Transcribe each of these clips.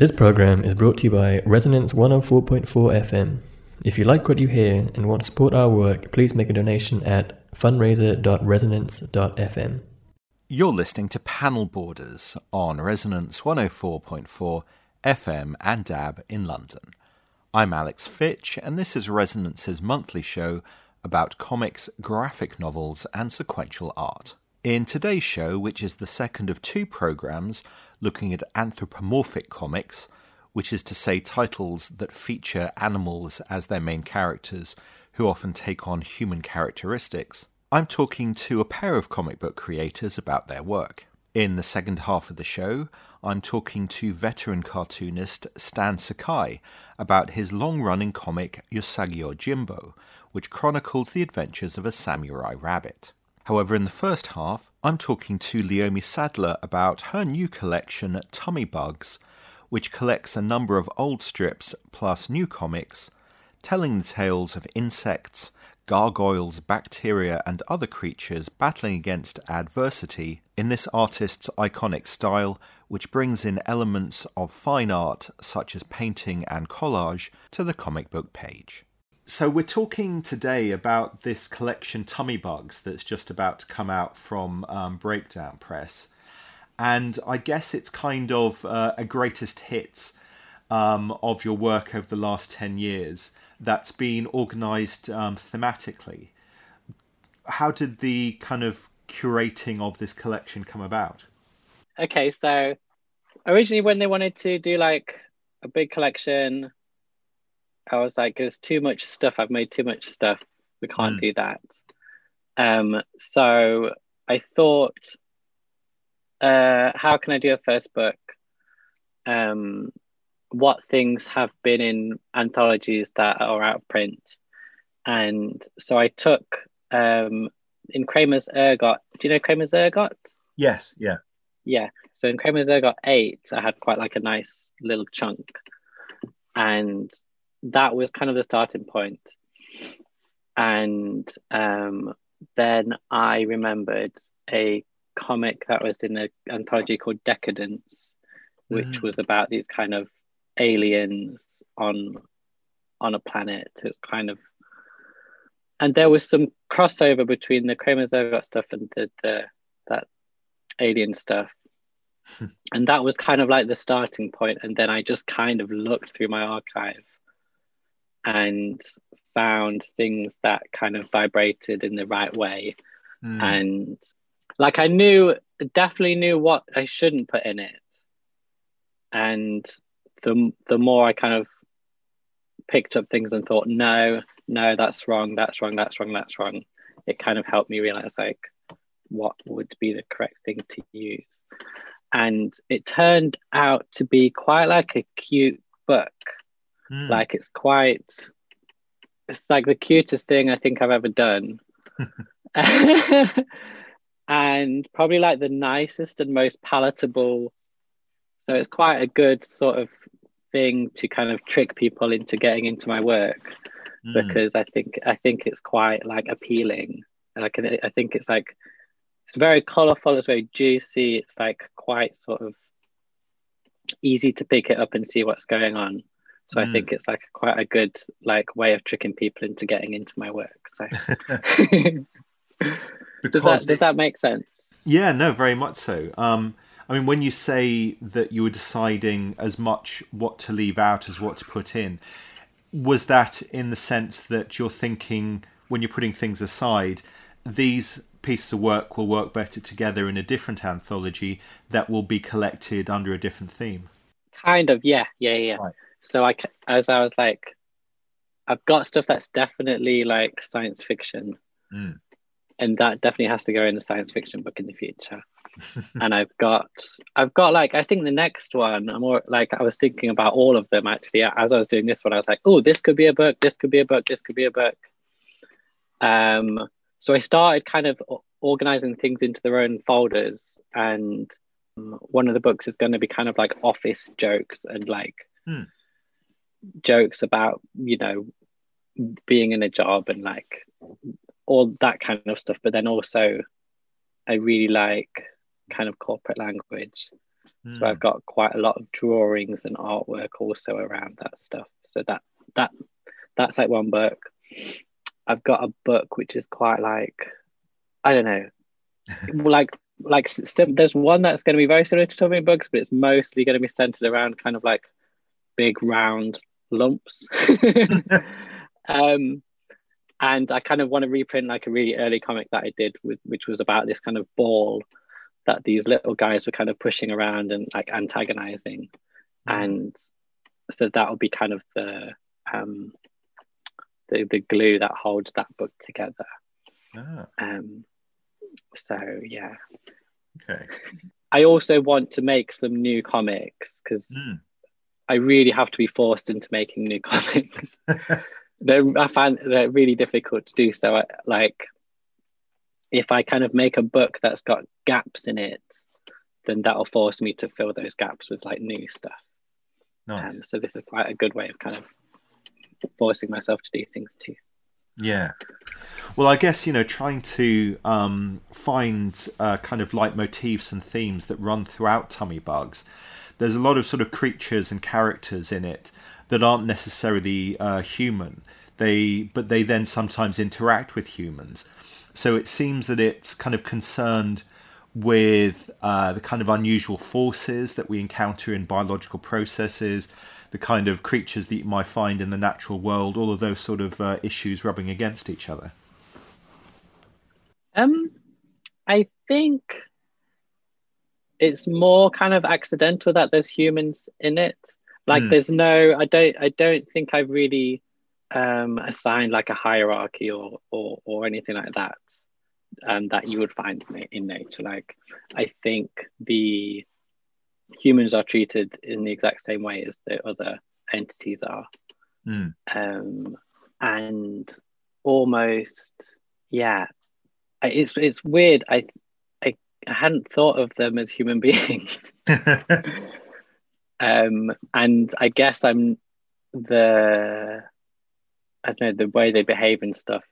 This program is brought to you by Resonance 104.4 FM. If you like what you hear and want to support our work, please make a donation at fundraiser.resonance.fm. You're listening to Panel Borders on Resonance 104.4 FM and DAB in London. I'm Alex Fitch, and this is Resonance's monthly show about comics, graphic novels, and sequential art. In today's show, which is the second of two programs looking at anthropomorphic comics, which is to say titles that feature animals as their main characters who often take on human characteristics, I'm talking to a pair of comic book creators about their work. In the second half of the show, I'm talking to veteran cartoonist Stan Sakai about his long running comic Usagi Yojimbo, which chronicles the adventures of a samurai rabbit. However, in the first half, I'm talking to Leomi Sadler about her new collection, Tummy Bugs, which collects a number of old strips plus new comics, telling the tales of insects, gargoyles, bacteria, and other creatures battling against adversity in this artist's iconic style, which brings in elements of fine art such as painting and collage to the comic book page. So we're talking today about this collection Tummy Bugs that's just about to come out from um, Breakdown Press, and I guess it's kind of uh, a greatest hits um, of your work over the last ten years that's been organised um, thematically. How did the kind of curating of this collection come about? Okay, so originally when they wanted to do like a big collection I was like, there's too much stuff. I've made too much stuff. We can't mm. do that. Um, so I thought, uh, how can I do a first book? Um, what things have been in anthologies that are out of print? And so I took um, in Kramer's Ergot. Do you know Kramer's Ergot? Yes. Yeah. Yeah. So in Kramer's Ergot eight, I had quite like a nice little chunk, and that was kind of the starting point. And um, then I remembered a comic that was in an anthology called Decadence, which mm. was about these kind of aliens on on a planet. It's kind of and there was some crossover between the Ergot stuff and the, the that alien stuff. and that was kind of like the starting point. And then I just kind of looked through my archive and found things that kind of vibrated in the right way. Mm. And like I knew, definitely knew what I shouldn't put in it. And the the more I kind of picked up things and thought, no, no, that's wrong, that's wrong, that's wrong, that's wrong. It kind of helped me realize like what would be the correct thing to use. And it turned out to be quite like a cute book Mm. Like it's quite, it's like the cutest thing I think I've ever done. and probably like the nicest and most palatable. So it's quite a good sort of thing to kind of trick people into getting into my work mm. because I think I think it's quite like appealing. Like I think it's like it's very colorful. It's very juicy. It's like quite sort of easy to pick it up and see what's going on. So mm. I think it's like quite a good like way of tricking people into getting into my work. So does that does that make sense? Yeah, no, very much so. Um, I mean, when you say that you were deciding as much what to leave out as what to put in, was that in the sense that you're thinking when you're putting things aside, these pieces of work will work better together in a different anthology that will be collected under a different theme? Kind of, yeah, yeah, yeah. Right. So I, as I was like, I've got stuff that's definitely like science fiction, mm. and that definitely has to go in the science fiction book in the future. and I've got, I've got like, I think the next one, I'm more like, I was thinking about all of them actually as I was doing this one. I was like, oh, this could be a book, this could be a book, this could be a book. Um, so I started kind of organizing things into their own folders, and um, one of the books is going to be kind of like office jokes and like. Hmm jokes about you know being in a job and like all that kind of stuff but then also i really like kind of corporate language So Hmm. I've got quite a lot of drawings and artwork also around that stuff. So that that that's like one book. I've got a book which is quite like I don't know, like like sim- there's one that's going to be very similar to Tummy Bugs, but it's mostly going to be centered around kind of like big round lumps. um, and I kind of want to reprint like a really early comic that I did with which was about this kind of ball that these little guys were kind of pushing around and like antagonizing, and so that will be kind of the um the the glue that holds that book together. Ah, Um, so yeah, okay. I also want to make some new comics because Mm. I really have to be forced into making new comics. they're I find they're really difficult to do. So I, like, if I kind of make a book that's got gaps in it, then that'll force me to fill those gaps with like new stuff. Nice. Um, so this is quite a good way of kind of forcing myself to do things too. Yeah. Well, I guess you know, trying to um, find uh, kind of like motifs and themes that run throughout Tummy Bugs. There's a lot of sort of creatures and characters in it that aren't necessarily uh, human. They, but they then sometimes interact with humans. So it seems that it's kind of concerned with uh, the kind of unusual forces that we encounter in biological processes, the kind of creatures that you might find in the natural world, all of those sort of uh, issues rubbing against each other. Um, I think it's more kind of accidental that there's humans in it. Like, Hmm. there's no, I don't, I don't think I've really um, assigned like a hierarchy or or or anything like that. Um, that you would find in, in nature. Like, I think the humans are treated in the exact same way as the other entities are Mm. um, and almost yeah it's it's weird I, I hadn't thought of them as human beings um and i guess i'm the i don't know the way they behave and stuff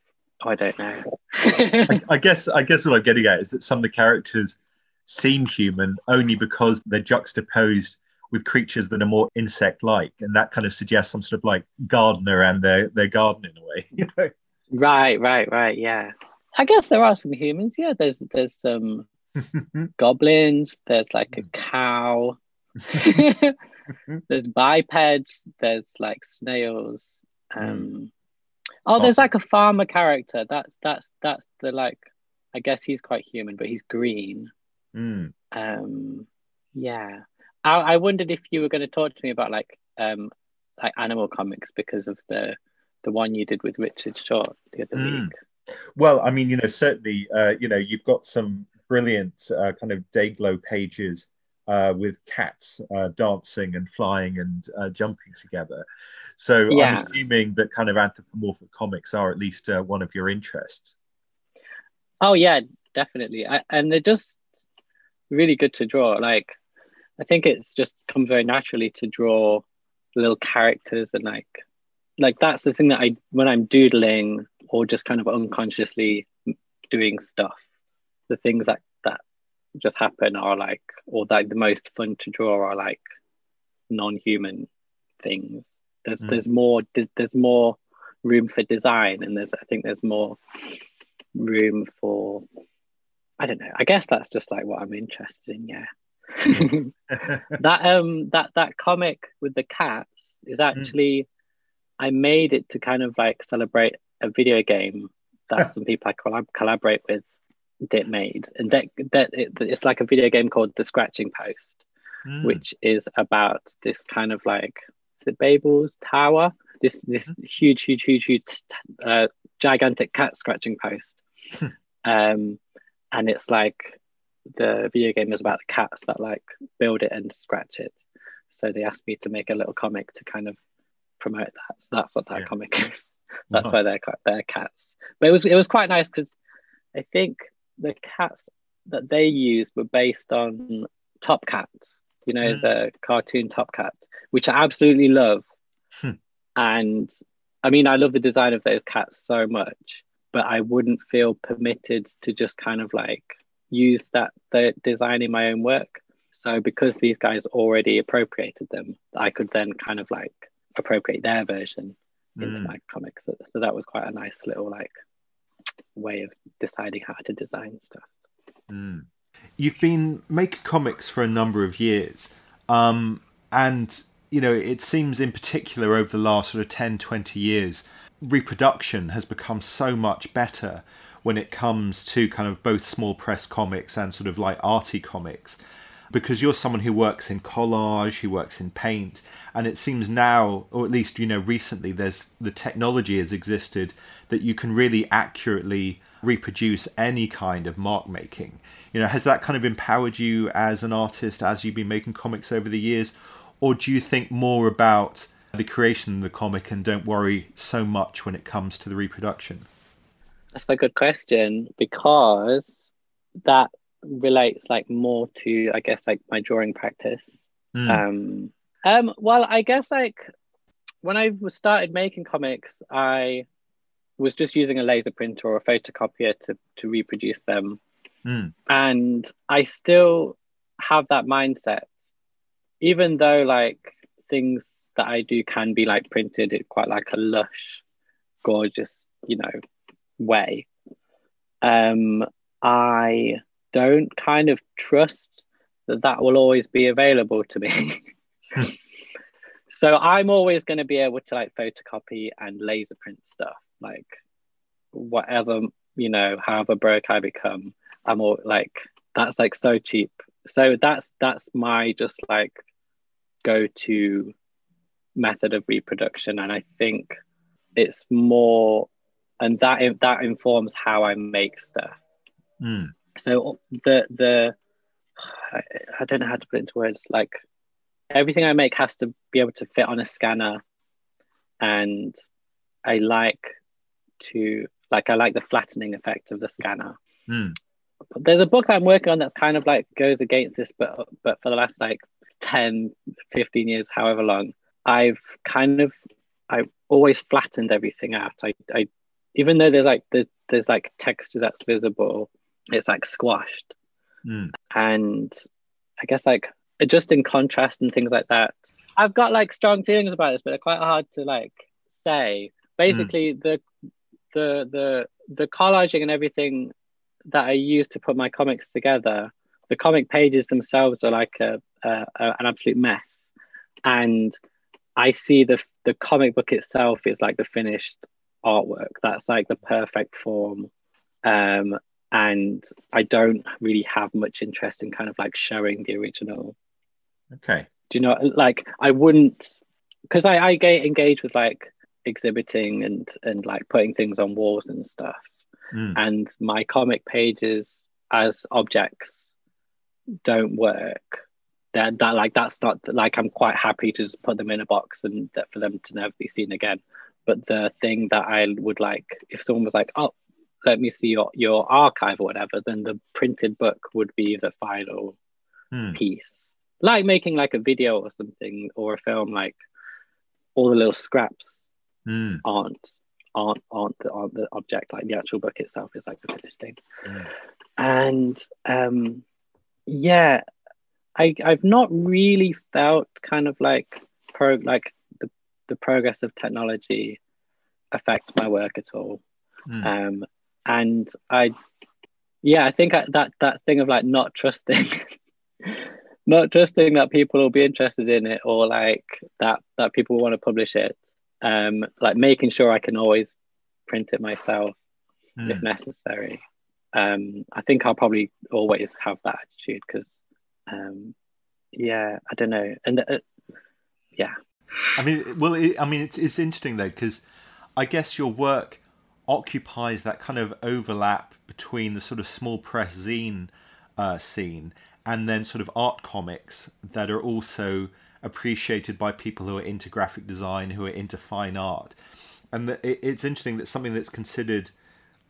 i don't know I, I guess I guess what I'm getting at is that some of the characters seem human only because they're juxtaposed with creatures that are more insect-like, and that kind of suggests some sort of like gardener and their their garden in a way. You know? right right right yeah i guess there are some humans yeah there's there's some goblins there's like a cow. There's bipeds there's like snails um oh there's like a farmer character. That's that's that's the like i guess he's quite human but he's green. Mm. um yeah. I, I wondered if you were going to talk to me about like um like animal comics because of the the one you did with richard short the other Mm. week. Well, I mean, you know, certainly, uh, you know, you've got some brilliant uh, kind of day glow pages uh, with cats uh, dancing and flying and uh, jumping together. So I'm assuming that kind of anthropomorphic comics are at least uh, one of your interests. Oh yeah, definitely. I, and they're just really good to draw. Like I think it's just comes very naturally to draw little characters and like like that's the thing that I when I'm doodling or just kind of unconsciously doing stuff, the things that that just happen are like or like the most fun to draw are like non-human things. There's Mm. there's more there's, there's more room for design and there's I think there's more room for I don't know. I guess that's just like what I'm interested in. Yeah. that um that that comic with the cats is actually I made it to kind of like celebrate a video game that some people I collab- collaborate with did made, and that that it, it's like a video game called The Scratching Post, Mm. which is about this kind of like the Babel's Tower, this this huge huge huge huge uh, gigantic cat scratching post, um, and it's like the video game is about the cats that like build it and scratch it. So they asked me to make a little comic to kind of promote that. So that's what that Yeah. comic is. That's Nice. why they're they're cats. But it was it was quite nice because I think the cats that they used were based on Top Cat, you know, Mm. the cartoon Top Cat, which I absolutely love. Hmm. And I mean, I love the design of those cats so much, but I wouldn't feel permitted to just kind of like use that the design in my own work. So because these guys already appropriated them, I could then kind of like appropriate their version into Mm. my comics. So, so that was quite a nice little like way of deciding how to design stuff. Mm. You've been making comics for a number of years. Um, and, you know, it seems in particular over the last sort of 10, 20 years, reproduction has become so much better when it comes to kind of both small press comics and sort of like arty comics. Because you're someone who works in collage, who works in paint, and it seems now, or at least you know recently, there's the technology has existed that you can really accurately reproduce any kind of mark making. You know, has that kind of empowered you as an artist as you've been making comics over the years, or do you think more about the creation of the comic and don't worry so much when it comes to the reproduction? That's a good question because that relates like more to I guess like my drawing practice. Mm. Um, um, well, I guess like when I started making comics, I was just using a laser printer or a photocopier to to reproduce them, Mm. and I still have that mindset, even though like things that I do can be like printed in quite like a lush, gorgeous, you know, way. Um, I don't kind of trust that that will always be available to me. so I'm always going to be able to like photocopy and laser print stuff, like whatever you know, however broke I become. I'm all like that's like so cheap. So that's that's my just like go to method of reproduction, and I think it's more, and that that informs how I make stuff. Mm. So the the I, I don't know how to put it into words. Like everything I make has to be able to fit on a scanner, and I like to like I like the flattening effect of the scanner. Mm. There's a book that I'm working on that's kind of like goes against this, but but for the last like 10, 15 years, however long, I've kind of I've always flattened everything out. I, I even though there's like the, there's like texture that's visible, it's like squashed. Mm. And I guess like adjusting contrast and things like that. I've got like strong feelings about this, but they're quite hard to like say. Basically, the the the the collaging and everything that I use to put my comics together, the comic pages themselves are like a, a, a an absolute mess, and I see the the comic book itself is like the finished artwork. That's like the perfect form, um, and I don't really have much interest in kind of like showing the original. Okay. Do you know? Like I wouldn't, because I I get engaged with like exhibiting and and like putting things on walls and stuff. Mm. and my comic pages as objects don't work. That that like that's not like i'm quite happy to just put them in a box and that for them to never be seen again. But the thing that i would like if someone was like oh let me see your your archive or whatever then the printed book would be the final Mm. piece. Like making like a video or something or a film like all the little scraps Mm. aren't aren't aren't the, aren't the object like the actual book itself is like the finished thing Mm. and um yeah i i've not really felt kind of like pro like the, the progress of technology affect my work at all Mm. um and i yeah i think I, that that thing of like not trusting not trusting that people will be interested in it or like that that people want to publish it um like making sure i can always print it myself if Mm. necessary. Um i think i'll probably always have that attitude because um yeah i don't know. And uh, yeah. I mean, well, it, I mean, it's it's interesting though because I guess your work occupies that kind of overlap between the sort of small press zine uh, scene and then sort of art comics that are also appreciated by people who are into graphic design, who are into fine art, and that it, it's interesting that something that's considered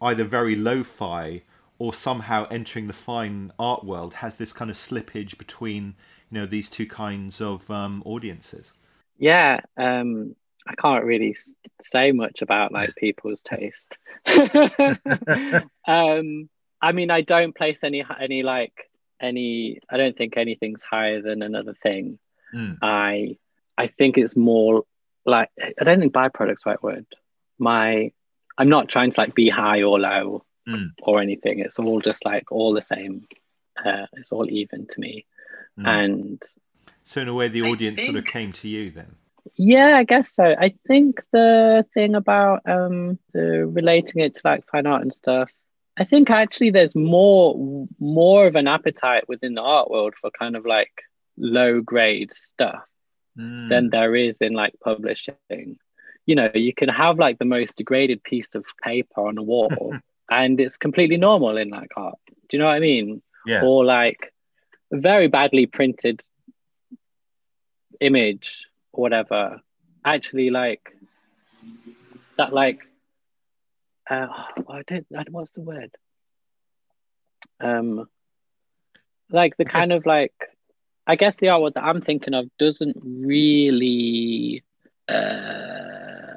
either very lo-fi or somehow entering the fine art world has this kind of slippage between you know these two kinds of um, audiences. yeah um i can't really say much about like people's taste um i mean i don't place any any like any I don't think anything's higher than another thing. Mm. I I think it's more like I don't think byproduct's the right word. My I'm not trying to like be high or low Mm. or anything. It's all just like all the same. Uh, it's all even to me. Mm. And So in a way, the audience sort of came to you then. yeah, I guess so. I think the thing about um the relating it to like fine art and stuff, I think actually there's more more of an appetite within the art world for kind of like low grade stuff Mm. than there is in like publishing. You know, you can have like the most degraded piece of paper on a wall and it's completely normal in like art. Do you know what I mean? yeah. Or like a very badly printed image or whatever. Actually like that like uh, I don't, what's the word? Um like the kind of like I guess the artwork that I'm thinking of doesn't really uh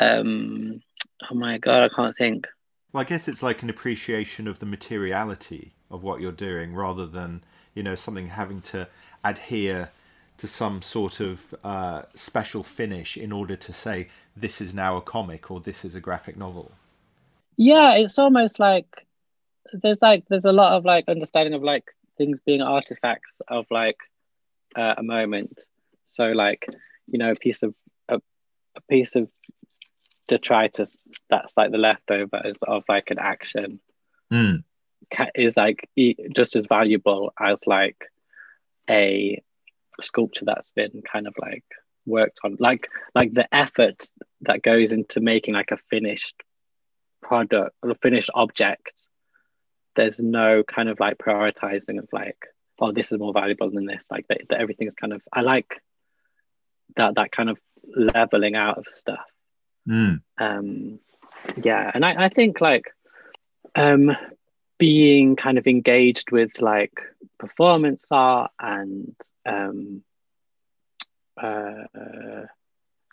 um oh my god I can't think Well, I guess it's like an appreciation of the materiality of what you're doing rather than, you know, something having to adhere to some sort of uh, special finish in order to say this is now a comic or this is a graphic novel. yeah it's almost like there's like there's a lot of like understanding of like things being artifacts of like uh, a moment so like you know a piece of a, a piece of detritus that's like the leftovers of like an action Mm. is like just as valuable as like a sculpture that's been kind of like worked on like like the effort that goes into making like a finished product or a finished object there's no kind of like prioritizing of like oh this is more valuable than this like that, that everything's kind of i like that that kind of leveling out of stuff Mm. um yeah and i, I think like um being kind of engaged with like performance art and um uh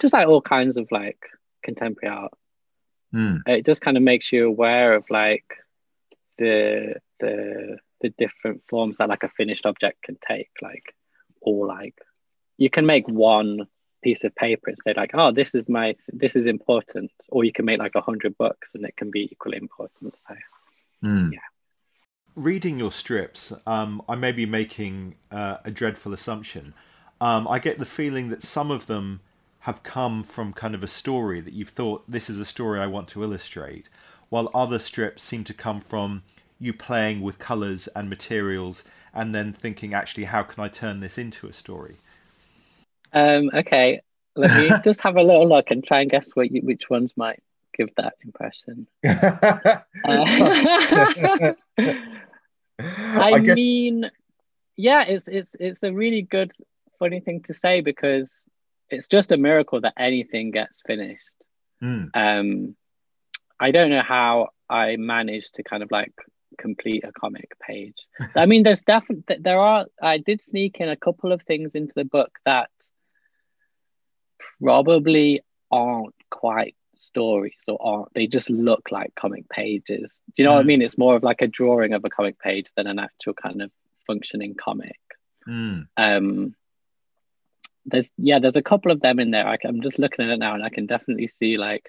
just like all kinds of like contemporary art Mm. it just kind of makes you aware of like the the the different forms that like a finished object can take like or like you can make one piece of paper and say like oh this is my this is important or you can make like a hundred books and it can be equally important so Mm. Reading your strips, um, I may be making uh, a dreadful assumption. Um, I get the feeling that some of them have come from kind of a story that you've thought this is a story I want to illustrate, while other strips seem to come from you playing with colours and materials and then thinking, actually, how can I turn this into a story? um okay let me just have a little look and try and guess what you, which ones might give that impression uh, I, I, guess. mean, yeah, it's it's it's a really good, funny thing to say because it's just a miracle that anything gets finished. Mm. Um, I don't know how I managed to kind of like complete a comic page. I mean, there's definitely there are. I did sneak in a couple of things into the book that probably aren't quite stories or aren't they just look like comic pages do you know what i Mm. mean it's more of like a drawing of a comic page than an actual kind of functioning comic Mm. um there's yeah there's a couple of them in there I, am just looking at it now and i can definitely see like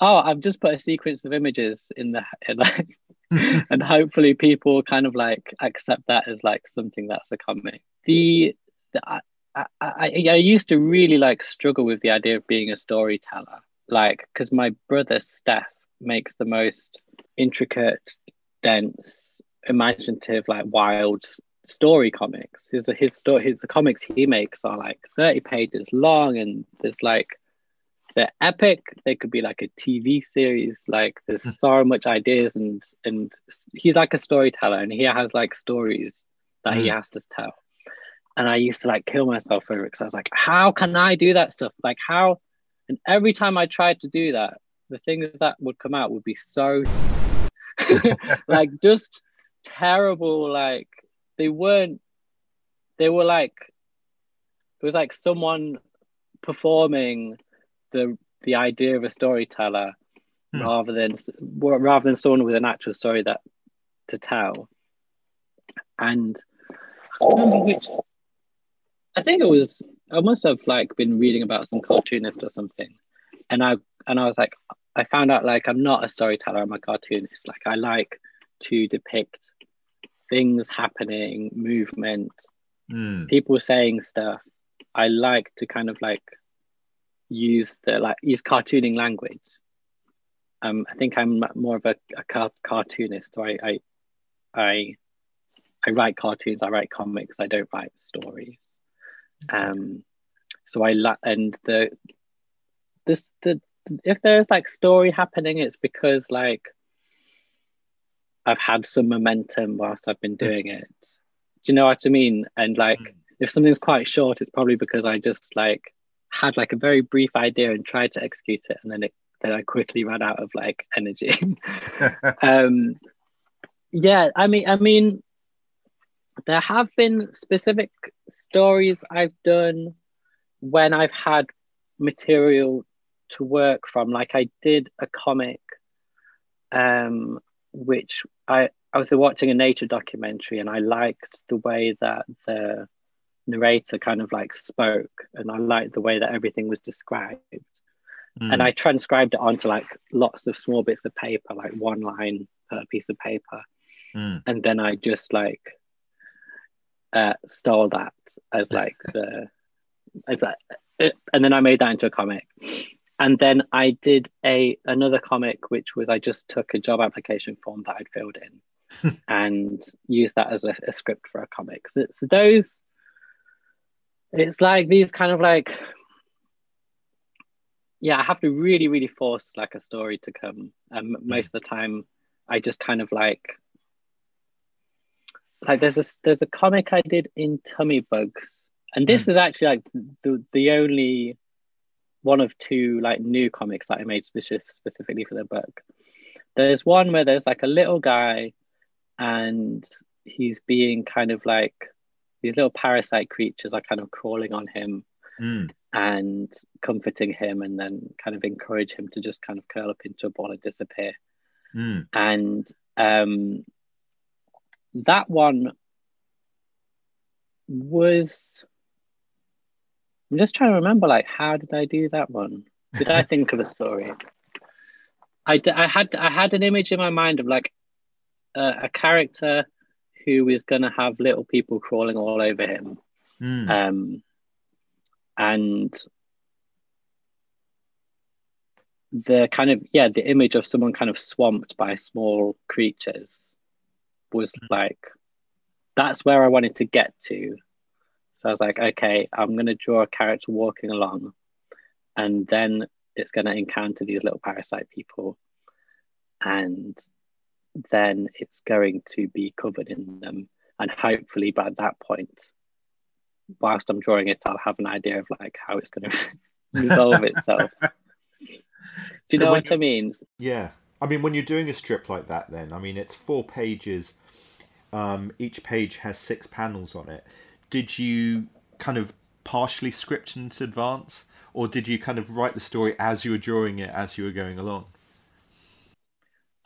oh i've just put a sequence of images in the in like, and hopefully people kind of like accept that as like something that's a comic. The, the I, I, I, I used to really like struggle with the idea of being a storyteller like because my brother steph makes the most intricate dense imaginative like wild story comics. His his story his the comics he makes are like 30 pages long and there's like they're epic they could be like a tv series like there's so much ideas and and he's like a storyteller and he has like stories that he Mm. has to tell. And i used to like kill myself over it because i was like how can i do that stuff? Like how and every time i tried to do that the things that would come out would be so like just terrible like they weren't they were like it was like someone performing the the idea of a storyteller Hmm. rather than rather than someone with an actual story that to tell and I remember which. I think it was. I must have like been reading about some cartoonist or something, and I and I was like, I found out like I'm not a storyteller. I'm a cartoonist. Like I like to depict things happening, movement, Mm. people saying stuff. I like to kind of like use the like use cartooning language. Um, I think I'm more of a, a car- cartoonist. So I, I, I, I write cartoons. I write comics. I don't write stories. Um, so I like and the this the if there's like story happening, it's because like I've had some momentum whilst I've been doing it. Do you know what I mean? And like Mm. if something's quite short, it's probably because I just like had like a very brief idea and tried to execute it, and then it then I quickly ran out of like energy. um, yeah, I mean, I mean, there have been specific stories I've done when I've had material to work from. Like I did a comic, um, which I I was watching a nature documentary, and I liked the way that the narrator kind of like spoke, and I liked the way that everything was described Mm. and I transcribed it onto like lots of small bits of paper, like one line per piece of paper, Mm. and then I just like uh, stole that as like the as it, and then I made that into a comic, and then I did a another comic which was I just took a job application form that I'd filled in and used that as a, a script for a comic. So, so those, it's like these kind of like yeah, I have to really, really force like a story to come. And most of the time, I just kind of like like there's a there's a comic I did in Tummy Bugs, and this hmm. is actually like the the only one of two like new comics that I made specific, specifically for the book. There's one where there's like a little guy, and he's being kind of like these little parasite creatures are kind of crawling on him Mm. and comforting him and then kind of encourage him to just kind of curl up into a ball and disappear. Mm. And um, that one was. I'm just trying to remember, like, how did I do that one? Did I think of a story? I, d- I had I had an image in my mind of like a, a character who is gonna have little people crawling all over him, Mm. um, and the kind of yeah the image of someone kind of swamped by small creatures was like that's where i wanted to get to. So i was like okay i'm going to draw a character walking along and then it's going to encounter these little parasite people. And then it's going to be covered in them and hopefully by that point whilst i'm drawing it i'll have an idea of like how it's going to resolve itself do you So know what I mean? Yeah. I mean, when you're doing a strip like that, then, I mean, it's four pages. Um, each page has six panels on it. Did you kind of partially script in advance? Or did you kind of write the story as you were drawing it as you were going along?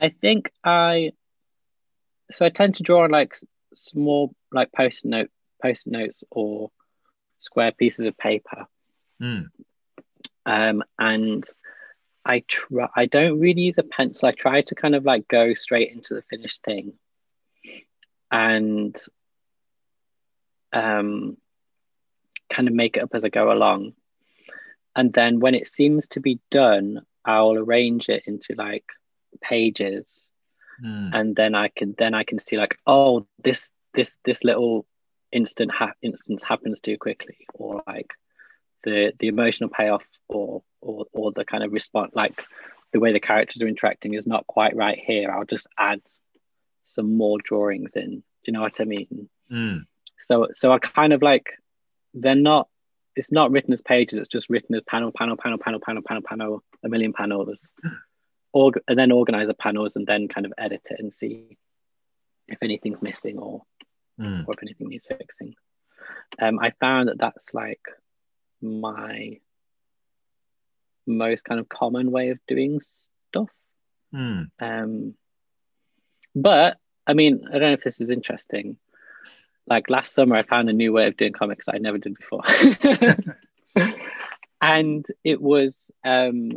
I think I so I tend to draw on like small like post note post notes or square pieces of paper. Mm. Um and I try I don't really use a pencil. I try to kind of like go straight into the finished thing. And um kind of make it up as I go along. And then when it seems to be done, I'll arrange it into like pages. Mm. and then I can then I can see like oh this this this little instant ha- instance happens too quickly or like the the emotional payoff or or or the kind of response like the way the characters are interacting is not quite right here. I'll just add some more drawings in. Do you know what I mean? Mm. so so I kind of like they're not it's not written as pages it's just written as panel panel panel panel panel panel panel a million panels org- and then organize the panels and then kind of edit it and see if anything's missing or Mm. or if anything needs fixing um I found that that's like my most kind of common way of doing stuff Mm. um but I mean I don't know if this is interesting like last summer I found a new way of doing comics that I never did before. and it was um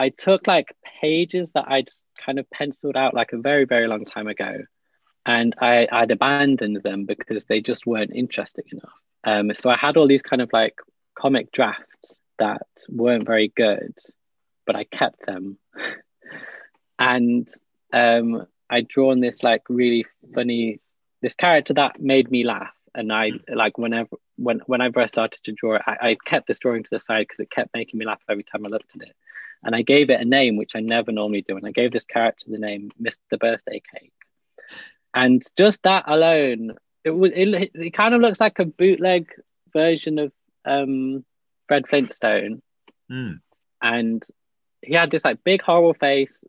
I took like pages that I'd kind of penciled out like a very, very long time ago. And I, I'd abandoned them because they just weren't interesting enough. Um, so I had all these kind of like comic drafts that weren't very good, but I kept them. and um, I'd drawn this like really funny, this character that made me laugh. And I like whenever when whenever I started to draw it, I, I kept this drawing to the side because it kept making me laugh every time I looked at it. And I gave it a name, which I never normally do. And I gave this character the name Mr. Birthday Cake. And just that alone, it was it, it kind of looks like a bootleg version of um, Fred Flintstone. Mm. And he had this like big horrible face,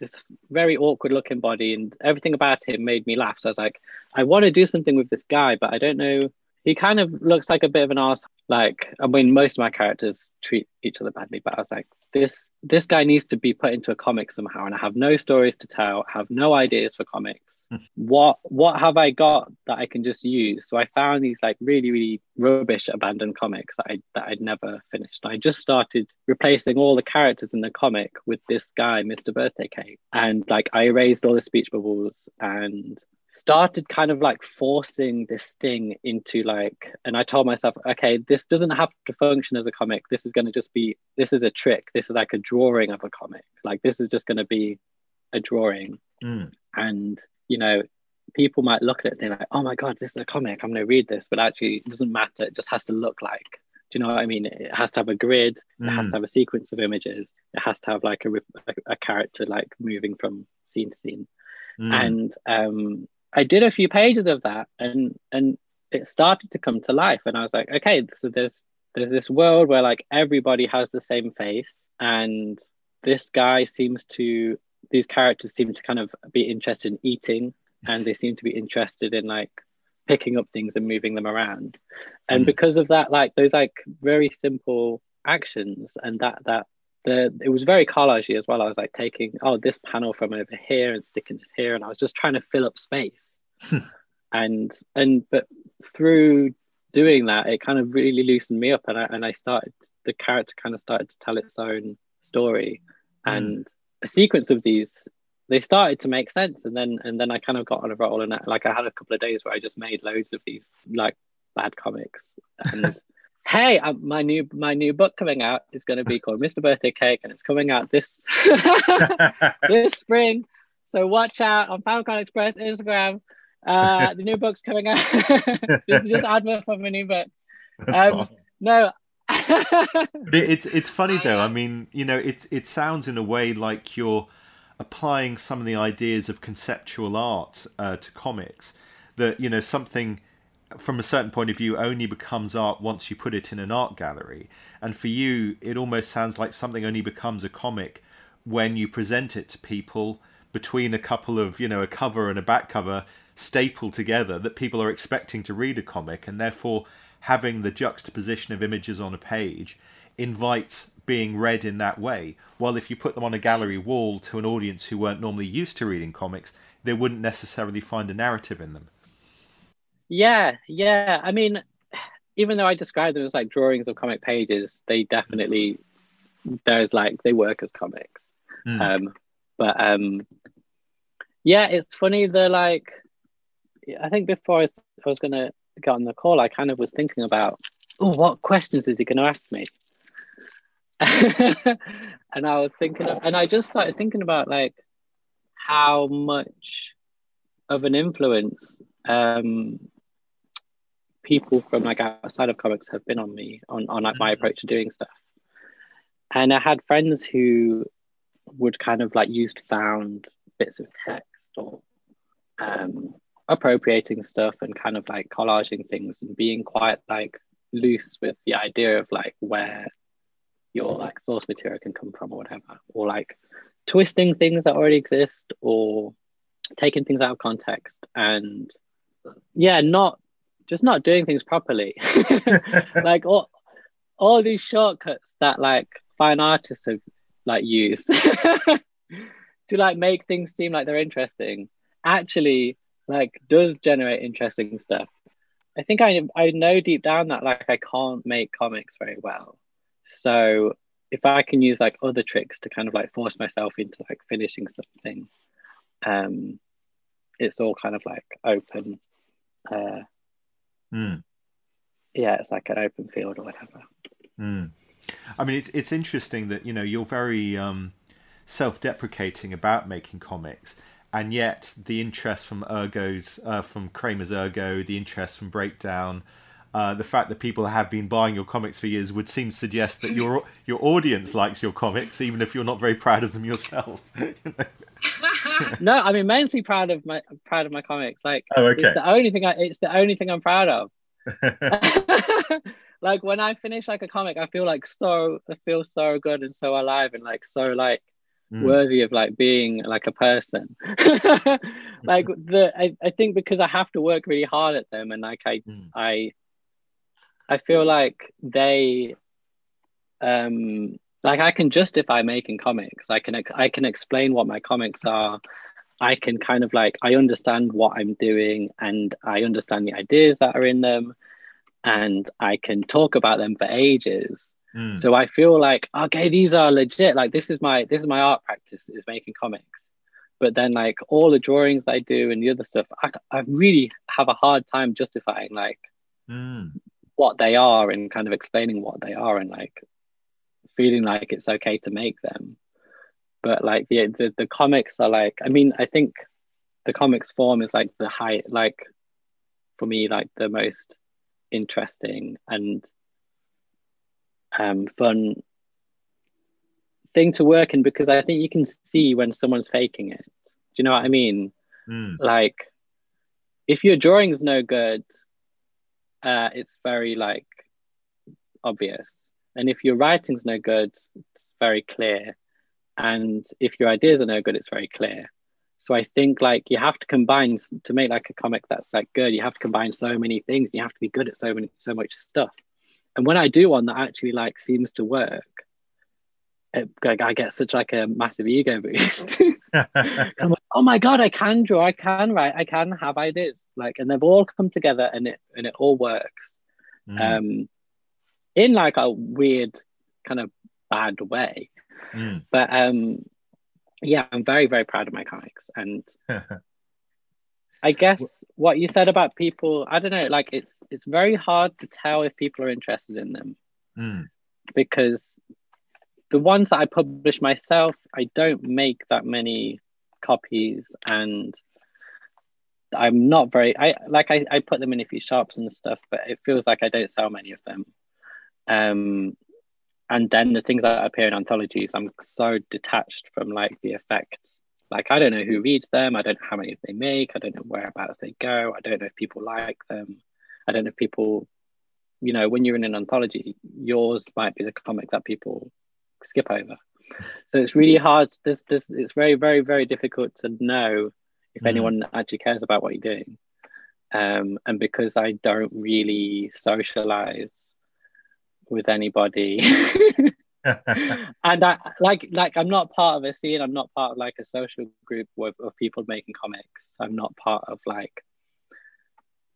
this very awkward looking body, and everything about him made me laugh. So I was like, I want to do something with this guy, but I don't know he kind of looks like a bit of an ass. Like, I mean, most of my characters treat each other badly, but I was like, this this guy needs to be put into a comic somehow. And I have no stories to tell, have no ideas for comics. Hmm. what what have I got that I can just use? So I found these like really really rubbish abandoned comics that I that I'd never finished. I just started replacing all the characters in the comic with this guy, Mr. Birthday Cake, and like I erased all the speech bubbles and started kind of like forcing this thing into like and i told myself okay this doesn't have to function as a comic this is going to just be this is a trick this is like a drawing of a comic like this is just going to be a drawing mm. and you know people might look at it and they're like oh my god this is a comic i'm going to read this but actually it doesn't matter it just has to look like do you know what I mean? It has to have a grid. It mm. has to have a sequence of images. It has to have like a, a, a character like moving from scene to scene. Mm. And um, I did a few pages of that and and it started to come to life and I was like, okay, so there's there's this world where like everybody has the same face and this guy seems to these characters seem to kind of be interested in eating and they seem to be interested in like picking up things and moving them around and mm. because of that like those like very simple actions and that that the it was very collagey as well. I was like taking oh this panel from over here and sticking this here, and I was just trying to fill up space. Hmm. and and but through doing that, it kind of really loosened me up, and I and I started the character kind of started to tell its own story, mm. and a sequence of these they started to make sense, and then and then I kind of got on a roll, and I, like I had a couple of days where I just made loads of these like bad comics and hey, uh, my new my new book coming out is going to be called Mr. Birthday Cake, and it's coming out this this spring. So watch out on FanCon Express Instagram. Uh, the new book's coming out. this is just advert for my new book. Um, no. it's it's funny though. I mean, you know, it it sounds in a way like you're applying some of the ideas of conceptual art uh, to comics. That you know something from a certain point of view only becomes art once you put it in an art gallery. And for you it almost sounds like something only becomes a comic when you present it to people between a couple of you know a cover and a back cover stapled together that people are expecting to read a comic and therefore having the juxtaposition of images on a page invites being read in that way. While if you put them on a gallery wall to an audience who weren't normally used to reading comics they wouldn't necessarily find a narrative in them yeah, yeah. I mean, even though I describe them as like drawings of comic pages, they definitely there's like they work as comics. Mm. Um, but um, yeah, it's funny. The like, I think before I was, I was gonna get on the call, I kind of was thinking about, oh, what questions is he gonna ask me? and I was thinking, of, and I just started thinking about like how much of an influence um, people from like outside of comics have been on me on, on like my mm-hmm. approach to doing stuff. And I had friends who would kind of like used found bits of text or um, appropriating stuff and kind of like collaging things and being quite like loose with the idea of like where your like source material can come from or whatever or like twisting things that already exist or taking things out of context and yeah not just not doing things properly. like all, all these shortcuts that like fine artists have like used to like make things seem like they're interesting. Actually, like does generate interesting stuff. I think I I know deep down that like I can't make comics very well. So if I can use like other tricks to kind of like force myself into like finishing something, um, it's all kind of like open. Uh, mm. Yeah, it's like an open field or whatever. Mm. I mean, it's it's interesting that you know you're very um, self-deprecating about making comics, and yet the interest from Ergo's, uh, from Kramer's Ergo, the interest from Breakdown, uh, the fact that people have been buying your comics for years would seem to suggest that your your audience likes your comics, even if you're not very proud of them yourself. no, I mean immensely proud of my proud of my comics. Like, oh, okay. it's the only thing I, it's the only thing I'm proud of. like when I finish like a comic, I feel like so I feel so good and so alive and like so like mm. worthy of like being like a person. like the I, I think because I have to work really hard at them and like I mm. I I feel like they um like I can justify making comics. I can I can explain what my comics are. I can kind of like I understand what I'm doing and I understand the ideas that are in them and I can talk about them for ages. Mm. So I feel like okay, these are legit. Like this is my this is my art practice is making comics. But then like all the drawings I do and the other stuff, I, I really have a hard time justifying like mm. What they are and kind of explaining what they are and like feeling like it's okay to make them. But like the the, the comics are like I mean I think the comics form is like the high like for me like the most interesting and um, fun thing to work in because I think you can see when someone's faking it. Do you know what I mean? Mm. Like, if your drawing's no good, uh, it's very like obvious, and if your writing's no good, it's very clear, and if your ideas are no good, it's very clear. So I think like you have to combine to make like a comic that's like good. You have to combine so many things. You have to be good at so many so much stuff. And when I do one that actually like seems to work, it, like, I get such like a massive ego boost. I'm like, oh my god, I can draw, I can write, I can have ideas. Like, and they've all come together, and it and it all works. Mm. Um, in like a weird kind of bad way. Mm. But um, yeah, I'm very, very proud of my comics. And I guess what you said about people, I don't know, like it's it's very hard to tell if people are interested in them. Mm. Because the ones that I publish myself, I don't make that many copies and I'm not very I like I, I put them in a few shops and stuff, but it feels like I don't sell many of them. Um and then the things that appear in anthologies i'm so detached from like the effects. Like i don't know who reads them. I don't know how many they make. I don't know whereabouts they go. I don't know if people like them. I don't know if people you know when you're in an anthology yours might be the comic that people skip over so it's really hard this this it's very very very difficult to know if mm. anyone actually cares about what you're doing um, and because i don't really socialize with anybody. and I like like I'm not part of a scene. I'm not part of like a social group with, of people making comics. I'm not part of like.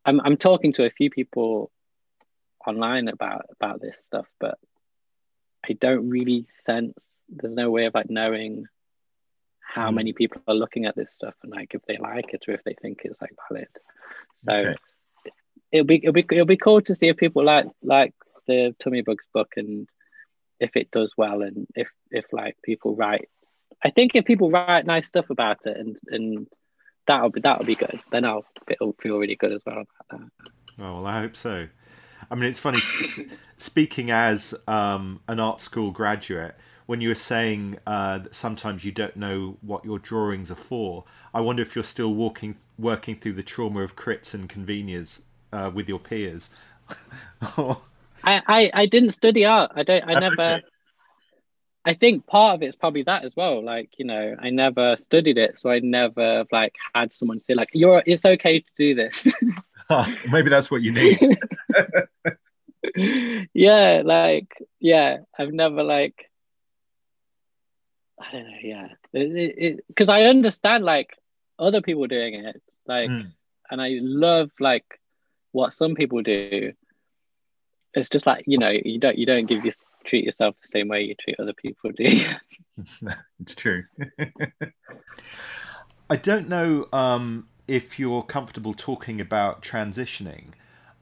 I'm I'm talking to a few people online about about this stuff, but I don't really sense. There's no way of like knowing how mm. many people are looking at this stuff and like if they like it or if they think it's like valid. So okay. it'll be it'll be it'll be cool to see if people like like the Tummy Bugs book and if it does well and if if like people write I think if people write nice stuff about it and and that'll be that'll be good then I'll feel, feel really good as well about that. Oh well, I hope so. I mean, it's funny speaking as um, an art school graduate. When you were saying uh, that sometimes you don't know what your drawings are for, I wonder if you're still walking, working through the trauma of crits and convenience uh, with your peers. I, I, I didn't study art. I don't. I never. I think part of it's probably that as well. Like you know, I never studied it, so I never like had someone say like, "You're. It's okay to do this." maybe that's what you need. yeah, like yeah, I've never like. I don't know. Yeah, because I understand like other people doing it. Like mm. and I love like what some people do. It's just like you know you don't you don't give your treat yourself the same way you treat other people, do you? it's true. I don't know um, if you're comfortable talking about transitioning,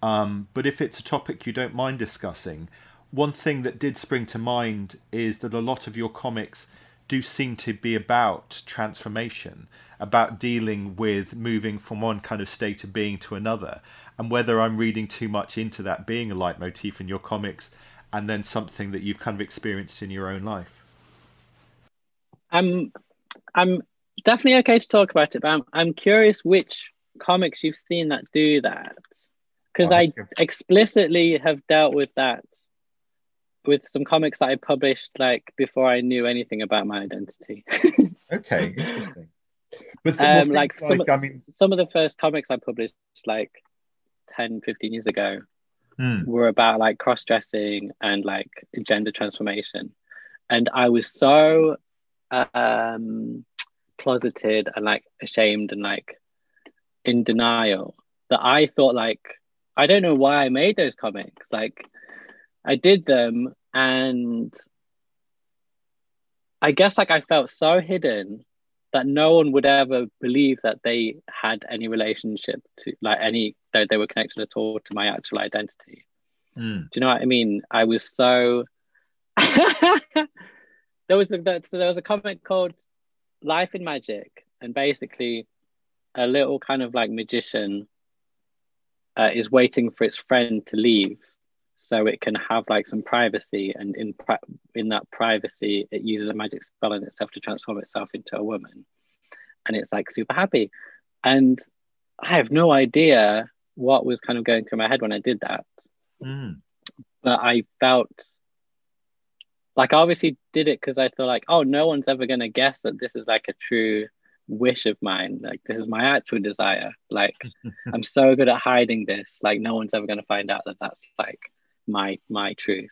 um, but if it's a topic you don't mind discussing, one thing that did spring to mind is that a lot of your comics do seem to be about transformation, about dealing with moving from one kind of state of being to another, and whether I'm reading too much into that being a leitmotif in your comics and then something that you've kind of experienced in your own life. I'm, I'm definitely okay to talk about it, but I'm, I'm curious which comics you've seen that do that, because oh, I good. explicitly have dealt with that with some comics that I published like before I knew anything about my identity. okay, interesting. But um, like, some, like, I mean, some of the first comics I published like 10, 15 years ago mm. were about like cross dressing and like gender transformation. And I was so um, closeted and like ashamed and like in denial that I thought like, I don't know why I made those comics. Like, I did them and I guess like I felt so hidden that no one would ever believe that they had any relationship to like any that they were connected at all to my actual identity. Mm. Do you know what I mean? I was so there was a so there was a comic called Life in Magic, and basically a little kind of like magician uh, is waiting for its friend to leave so it can have like some privacy and in in that privacy it uses a magic spell in itself to transform itself into a woman. And it's like super happy. And i have no idea what was kind of going through my head when i did that. Mm. but i felt like I obviously did it because i thought like oh no one's ever going to guess that this is like a true wish of mine. Like this is my actual desire. Like i'm so good at hiding this. Like no one's ever going to find out that that's like my my truth.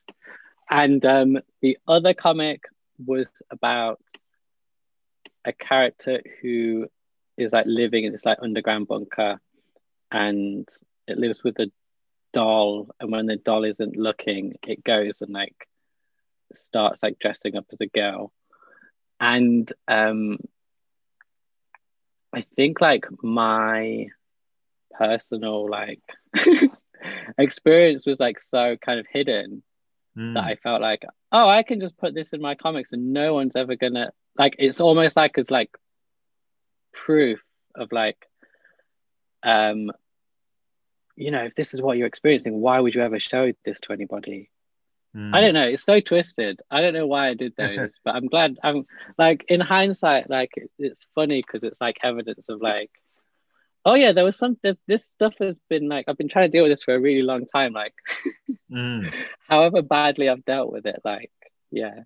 And um, the other comic was about a character who is like living in this like underground bunker, and it lives with a doll. And when the doll isn't looking, it goes and like starts like dressing up as a girl. And um, I think like my personal like experience was like so kind of hidden mm. that I felt like, oh, I can just put this in my comics and no one's ever gonna like it's almost like it's like proof of like um you know if this is what you're experiencing why would you ever show this to anybody mm. i don't know it's so twisted i don't know why i did those but i'm glad i'm like in hindsight like it's funny because it's like evidence of like oh yeah there was some this, this stuff has been like i've been trying to deal with this for a really long time like mm. however badly i've dealt with it like yeah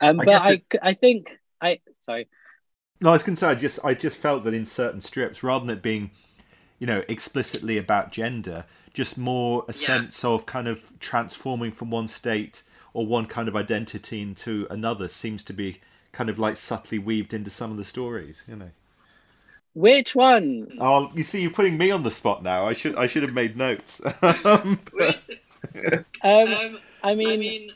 um I but i i think i sorry no i was going to say i just i just felt that in certain strips rather than it being you know explicitly about gender just more a yeah. sense of kind of transforming from one state or one kind of identity into another seems to be kind of like subtly weaved into some of the stories you know which one? Oh, you see, you're putting me on the spot now. I should I should have made notes. um, um, I mean, I mean,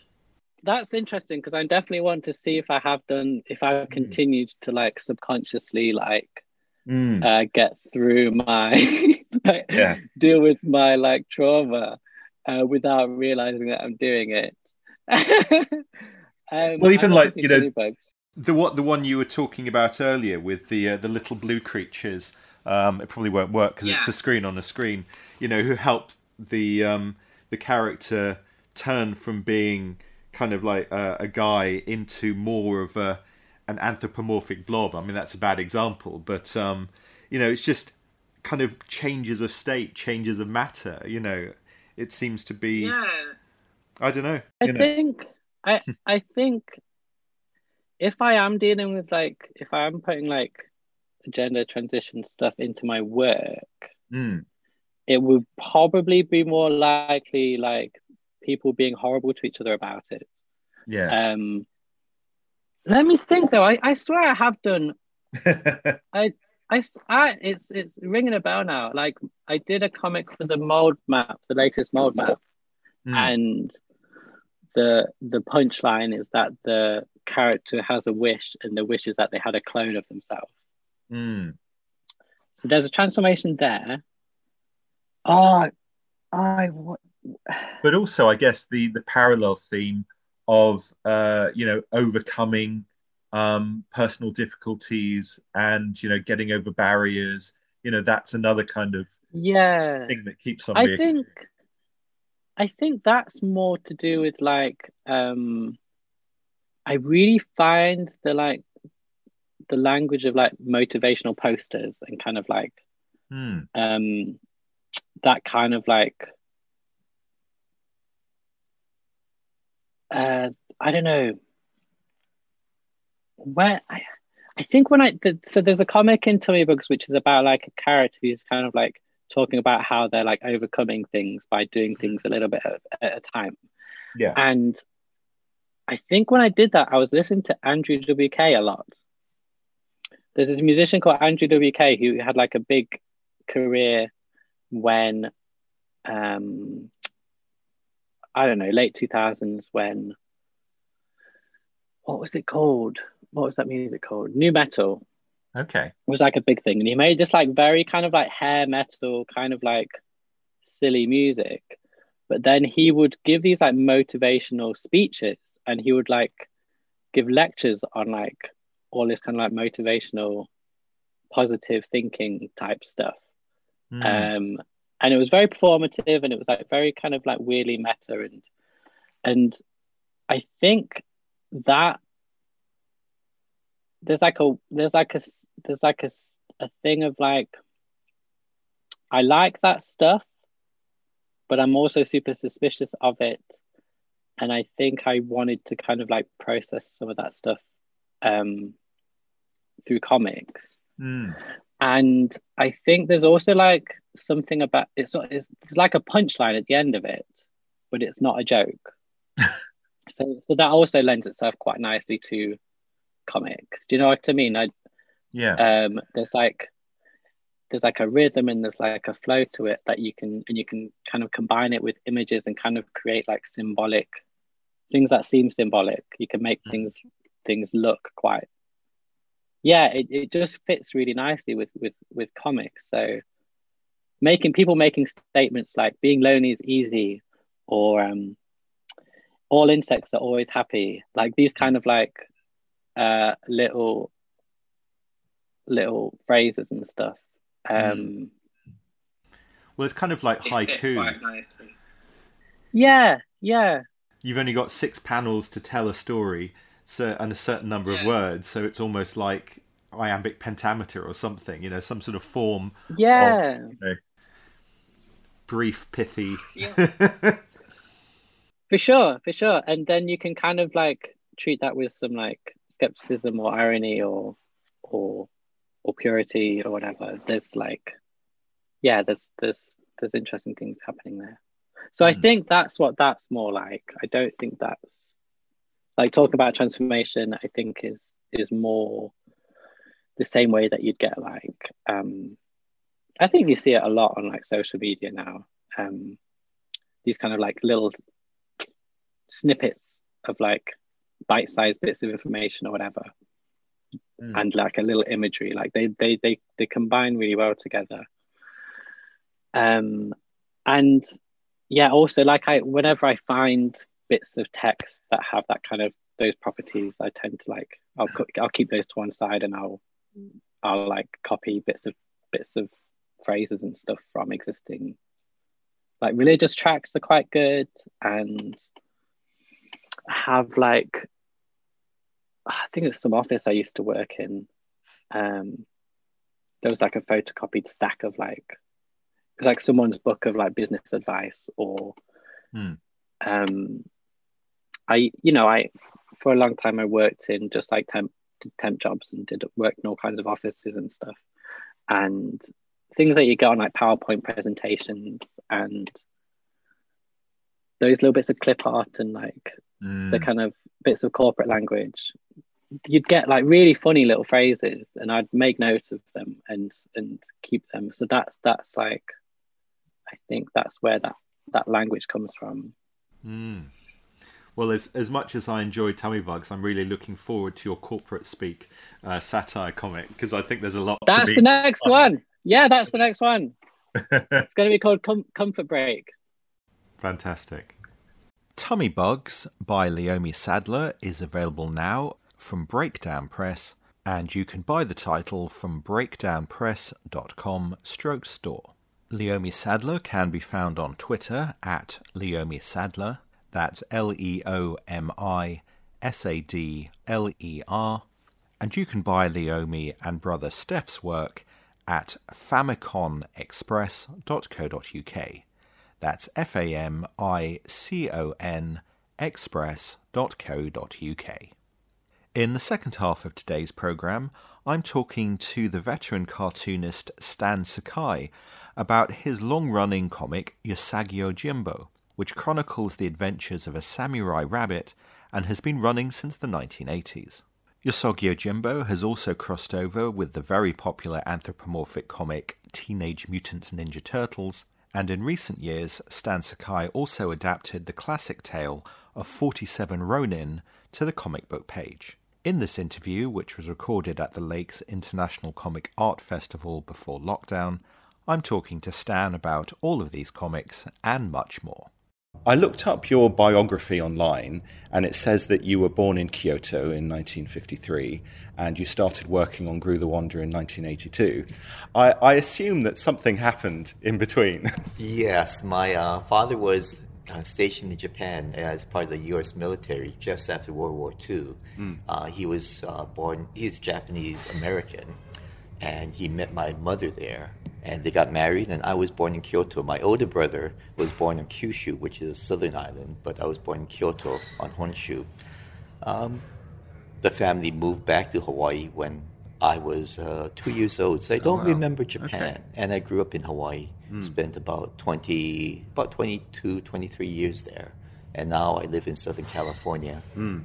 that's interesting because I definitely want to see if I have done if I've mm. continued to like subconsciously like mm. uh, get through my like, yeah. deal with my like trauma uh, without realizing that I'm doing it. um, well, even like you know, bugs the what the one you were talking about earlier with the uh, the little blue creatures. Um, it probably won't work because yeah. it's a screen on a screen. You know, who help the um, the character turn from being kind of like a, a, guy into more of a an anthropomorphic blob. I mean, that's a bad example, but um, you know, it's just kind of changes of state, changes of matter. You know, it seems to be. Yeah. I don't know. I think I I think if I am dealing with like if I'm putting like gender transition stuff into my work, mm. it would probably be more likely like people being horrible to each other about it. Yeah. Um let me think though. I, I swear I have done I I, I, it's it's ringing a bell now. Like I did a comic for the Mould Map, the latest Mould Map, Mm. and the the punchline is that the character has a wish, and the wish is that they had a clone of themselves. Mm. So there's a transformation there. Oh, I what? but also I guess the the parallel theme of uh, you know overcoming um, personal difficulties and you know getting over barriers. You know that's another kind of Yeah, thing that keeps on. I reoccurring. think I think that's more to do with like um I really find the like the language of like motivational posters and kind of like Hmm. um that kind of like uh I don't know where I I think when I the, so there's a comic in Tummy Bugs which is about like a character who's kind of like talking about how they're like overcoming things by doing things a little bit at, at a time Yeah. and I think when I did that I was listening to Andrew WK a lot. There's this musician called Andrew WK who had like a big career when um I don't know late 2000s when what was it called? What was that music called? Nu metal. Okay. It was like a big thing. And he made this like very kind of like hair metal kind of like silly music. But then he would give these like motivational speeches and he would like give lectures on like all this kind of like motivational positive thinking type stuff Hmm. um and it was very performative and it was like very kind of like weirdly meta and and i think that there's like a there's like a there's like a, a thing of like i like that stuff but i'm also super suspicious of it and i think i wanted to kind of like process some of that stuff um through comics Hmm. and I think there's also like something about it's not it's, it's like a punchline at the end of it, but it's not a joke. so so that also lends itself quite nicely to comics. Do you know what I mean? I Yeah. um there's like there's like a rhythm and there's like a flow to it that you can and you can kind of combine it with images and kind of create like symbolic things that seem symbolic. You can make things things look quite yeah, it, it just fits really nicely with with with comics. So making people making statements like being lonely is easy or um all insects are always happy like these kind of like uh little little phrases and stuff um Well, it's kind of like haiku. yeah yeah You've only got six panels to tell a story, so and a certain number of words, so it's almost like iambic pentameter or something. You know, some sort of form, yeah. brief, pithy. for sure for sure. And then you can kind of like treat that with some like skepticism or irony or or or purity or whatever. There's like yeah there's there's there's interesting things happening there so i Hmm. think that's what that's more like i don't think that's like talking about transformation i think is is more the same way that you'd get like um i think you see it a lot on like social media now um these kind of like little snippets of like bite-sized bits of information or whatever Mm. and like a little imagery like they they they they combine really well together um and yeah also like i whenever i find bits of text that have that kind of those properties i tend to like i'll i'll keep those to one side and i'll i'll like copy bits of bits of phrases and stuff from existing like religious tracks are quite good and have like I think it's some office I used to work in. Um, there was like a photocopied stack of like like someone's book of like business advice or Hmm. um I you know I for a long time I worked in just like temp temp jobs and did work in all kinds of offices and stuff and things that you get on like PowerPoint presentations and those little bits of clip art and like Hmm. the kind of bits of corporate language you'd get like really funny little phrases, and I'd make notes of them and and keep them. So that's that's like, I think that's where that that language comes from. Mm. Well, as as much as I enjoy Tummy Bugs, I'm really looking forward to your corporate speak uh, satire comic because I think there's a lot. That's the next one. Yeah, that's the next one. it's going to be called Com- Comfort Break. Fantastic. Tummy Bugs by Leomi Sadler is available now from Breakdown Press, and you can buy the title from breakdownpress.com stroke store. Leomi Sadler can be found on Twitter at Leomi Sadler. That's L E O M I S A D L E R. And you can buy Leomi and brother Steph's work at famiconexpress.co.uk. That's F A M I C O N express.co.uk. In the second half of today's programme, I'm talking to the veteran cartoonist Stan Sakai about his long running comic Usagi Yojimbo, which chronicles the adventures of a samurai rabbit and has been running since the 1980s. Usagi Yojimbo has also crossed over with the very popular anthropomorphic comic Teenage Mutant Ninja Turtles, and in recent years, Stan Sakai also adapted the classic tale of 47 Ronin to the comic book page. In this interview, which was recorded at the Lakes International Comic Art Festival before lockdown, I'm talking to Stan about all of these comics and much more. I looked up your biography online, and it says that you were born in Kyoto in 1953 and you started working on Groo the Wanderer in 1982. I, I assume that something happened in between. yes, my uh, father was uh, stationed in Japan as part of the U.S. military just after World War II. Mm. Uh, he was uh, born, he's Japanese American, and he met my mother there. And they got married, and I was born in Kyoto. My older brother was born in Kyushu, which is a southern island, but I was born in Kyoto on Honshu. Um, the family moved back to Hawaii when I was uh, two years old, so I don't oh, wow. remember Japan. Okay. And I grew up in Hawaii, mm. spent about 20, about 22, 23 years there. And now I live in Southern California. Mm.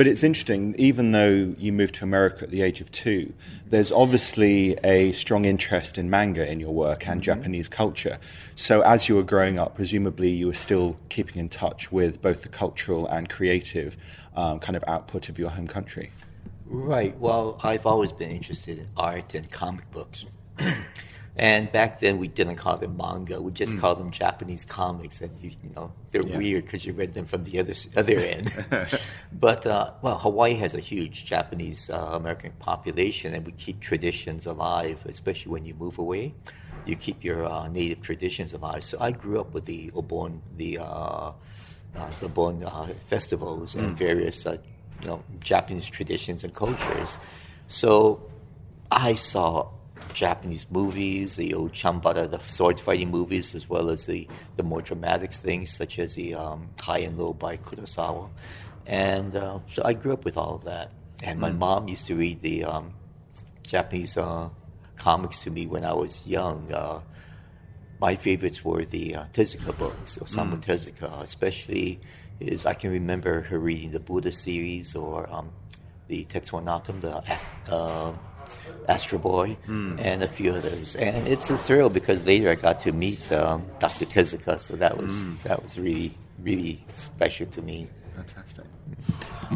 But it's interesting, even though you moved to America at the age of two, there's obviously a strong interest in manga in your work and mm-hmm. Japanese culture. So as you were growing up, presumably you were still keeping in touch with both the cultural and creative um, kind of output of your home country. Right. Well, I've always been interested in art and comic books. and back then we didn't call them manga. We just mm. called them Japanese comics. And, you, you know, they're yeah. weird because you read them from the other, other end. but, uh, well, Hawaii has a huge Japanese uh, American population, and we keep traditions alive, especially when you move away. You keep your uh, native traditions alive. So I grew up with the Obon, the, uh, uh, the Bon uh, festivals mm. and various you know, Japanese traditions and cultures. So I saw Japanese movies, the old Chambara, the sword fighting movies, as well as the, the more dramatic things such as the um, High and Low by Kurosawa. And uh, so I grew up with all of that. And my mm. mom used to read the um, Japanese uh, comics to me when I was young. Uh, my favorites were the uh, Tezuka books, Osamu mm. Tezuka, especially is I can remember her reading the Buddha series or um, the Tetsuwan Atom, the uh, Astro Boy, mm. and a few others. And it's a thrill because later I got to meet um, Dr. Tezuka, so that was mm. that was really really special to me. Fantastic.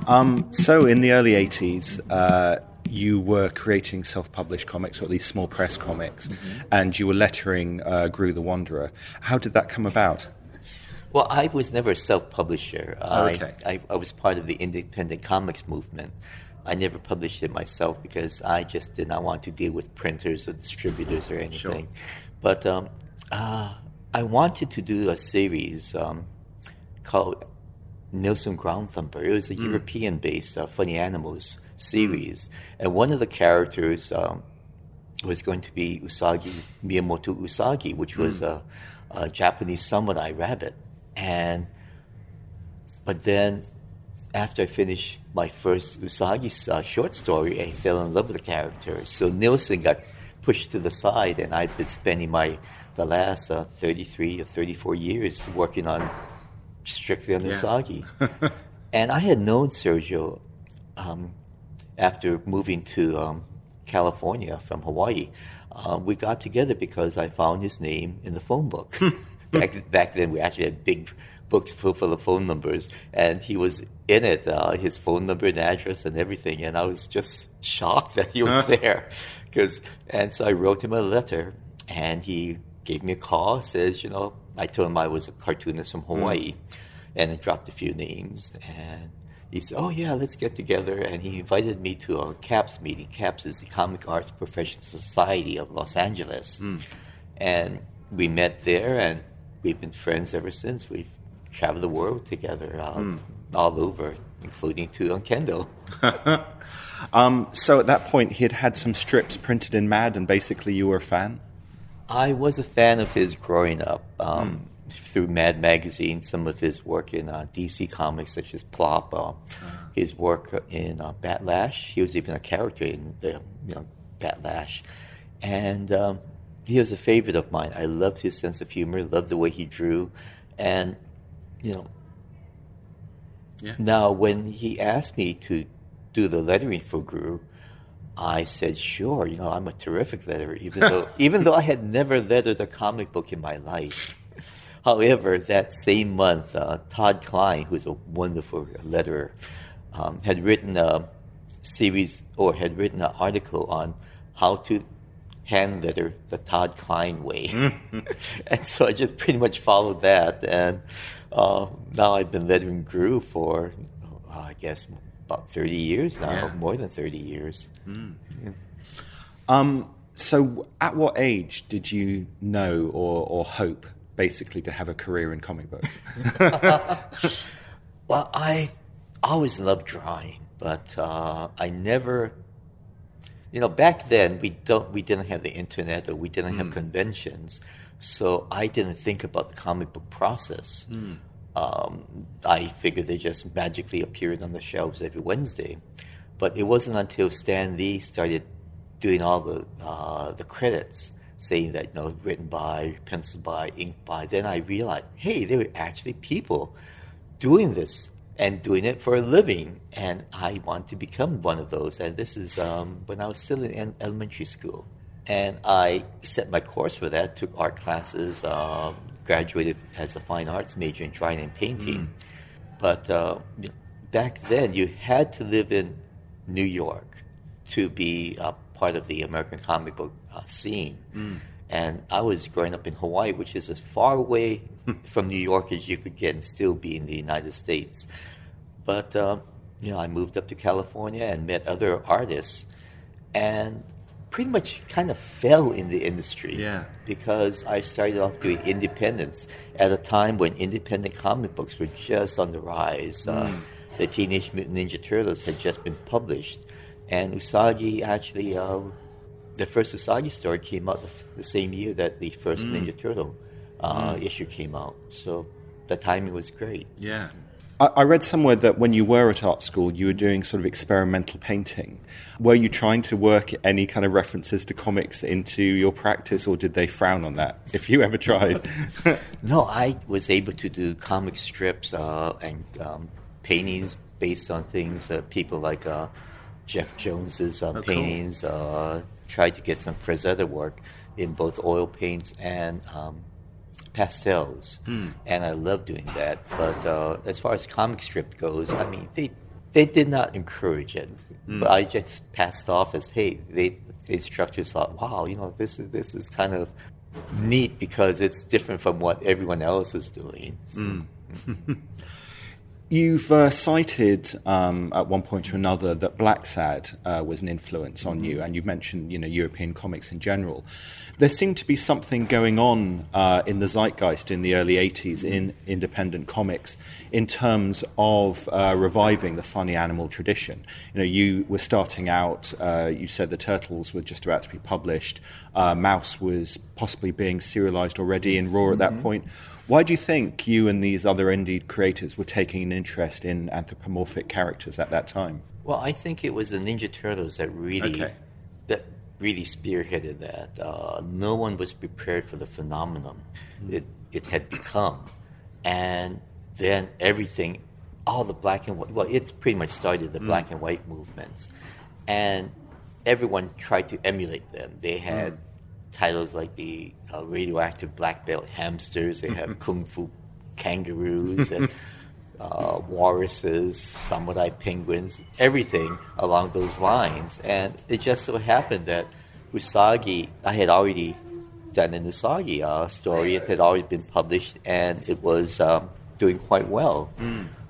Um, so in the early '80s. Uh, you were creating self-published comics, or at least small press comics, mm-hmm. and you were lettering uh, Groo the Wanderer. How did that come about? Well, I was never a self-publisher. Oh, okay. I, I, I, was part of the independent comics movement. I never published it myself because I just did not want to deal with printers or distributors or anything. Sure. But um, uh, I wanted to do a series um, called Nilson Groundthumper. It was a mm. European-based uh, funny animals series, mm. and one of the characters um, was going to be Usagi Miyamoto Usagi, which was mm. a, a Japanese samurai rabbit. And but then after I finished my first Usagi uh, short story, I fell in love with the character. So Nilson got pushed to the side, and I've been spending my the last uh, 33 or 34 years working on strictly on yeah. Usagi. and I had known Sergio um, after moving to um, California from Hawaii, uh, we got together because I found his name in the phone book. back back then, we actually had big books full of phone numbers, and he was in it, uh, his phone number and address and everything, and I was just shocked that he was there. Cause, and so I wrote him a letter, and he gave me a call. Says, you know, I told him I was a cartoonist from Hawaii, mm. and I dropped a few names, and he said, "Oh yeah, let's get together." And he invited me to a CAPS meeting. CAPS is the Comic Arts Professional Society of Los Angeles, mm. and we met there, and we've been friends ever since. We've traveled the world together, uh, mm. all over, including to on Kindle. um, so at that point, he had had some strips printed in Mad, and basically, you were a fan. I was a fan of his growing up. Um, mm through Mad Magazine, some of his work in uh, DC Comics, such as Plop, uh, his work in uh, Bat Lash. He was even a character in the you know Bat Lash, and um, he was a favorite of mine. I loved his sense of humor, loved the way he drew, and you know. Yeah. Now, when he asked me to do the lettering for Groo, I said, "Sure." You know, I'm a terrific letterer, even though even though I had never lettered a comic book in my life. However, that same month, uh, Todd Klein, who's a wonderful letterer, um, had written a series or had written an article on how to hand letter the Todd Klein way. and so I just pretty much followed that. And uh, now I've been lettering Groo for, uh, I guess, about 30 years now, yeah. more than 30 years. Mm. Yeah. Um, so, at what age did you know or, or hope basically to have a career in comic books? well, I always loved drawing, but uh, I never. You know, back then we don't we didn't have the internet or we didn't mm. have conventions, so I didn't think about the comic book process. Mm. Um, I figured they just magically appeared on the shelves every Wednesday, but it wasn't until Stan Lee started doing all the uh, the credits saying that, you know, written by, penciled by, inked by, then I realized, hey, there were actually people doing this and doing it for a living. And I want to become one of those. And this is um, when I was still in elementary school. And I set my course for that, took art classes, um, graduated as a fine arts major in drawing and painting. Mm. But uh, back then, you had to live in New York to be a part of the American comic book uh, scene. Mm. And I was growing up in Hawaii, which is as far away from New York as you could get and still be in the United States. But uh, you know, I moved up to California and met other artists, and pretty much kind of fell in the industry. Yeah. Because I started off doing independents at a time when independent comic books were just on the rise. Mm. Uh, the Teenage Mutant Ninja Turtles had just been published, and Usagi actually uh, the first Usagi story came out the, the same year that the first mm. Ninja Turtle uh, mm. issue came out. So the timing was great. Yeah. I, I read somewhere that when you were at art school, you were doing sort of experimental painting. Were you trying to work any kind of references to comics into your practice, or did they frown on that? If you ever tried, no, I was able to do comic strips uh, and um, paintings based on things uh, people like uh, Jeff Jones's uh, oh, paintings, cool. Uh, tried to get some Frazetta work in both oil paints and um, pastels, mm. and I love doing that. But uh, as far as comic strip goes, I mean, they they did not encourage it, mm. but I just passed off as, hey, they they structures thought, wow, you know, this is this is kind of neat because it's different from what everyone else was doing. Mm. You've uh, cited um, at one point or another that Blacksad uh, was an influence on you, and you've mentioned you know European comics in general. There seemed to be something going on uh, in the zeitgeist in the early '80s in independent comics in terms of uh, reviving the funny animal tradition. You know, you were starting out. Uh, you said the Turtles were just about to be published. Uh, Maus was possibly being serialized already in Raw at that mm-hmm. point. Why do you think you and these other indie creators were taking an interest in anthropomorphic characters at that time? Well, I think it was the Ninja Turtles that really okay. that really spearheaded that. Uh, no one was prepared for the phenomenon mm-hmm. it it had become, and then everything all the black and white. Well, it's pretty much started the black and white movements, and everyone tried to emulate them. They had titles like the uh, radioactive black belt hamsters. They have kung fu kangaroos and uh, walruses, samurai penguins, everything along those lines. And it just so happened that Usagi, I had already done an Usagi uh, story. It had already been published, and it was um, doing quite well.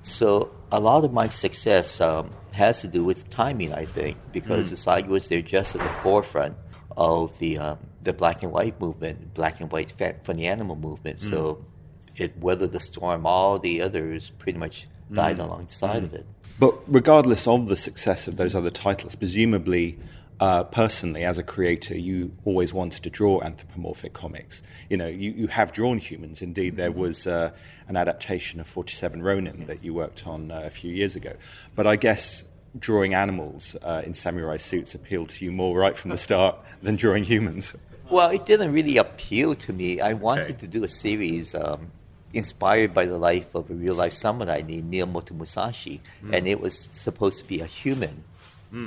So a lot of my success um, has to do with timing, I think, because Usagi was there just at the forefront of the um, the black and white movement, black and white fa- funny animal movement. So it weathered the storm. All the others pretty much died alongside of it. But regardless of the success of those other titles, presumably, uh, personally, as a creator, you always wanted to draw anthropomorphic comics. You know, you, you have drawn humans. Indeed, there was uh, an adaptation of 47 Ronin that you worked on uh, a few years ago. But I guess drawing animals uh, in samurai suits appealed to you more right from the start than drawing humans. Well, it didn't really appeal to me. I wanted Okay. to do a series um, inspired by the life of a real life samurai named Miyamoto Musashi, and it was supposed to be a human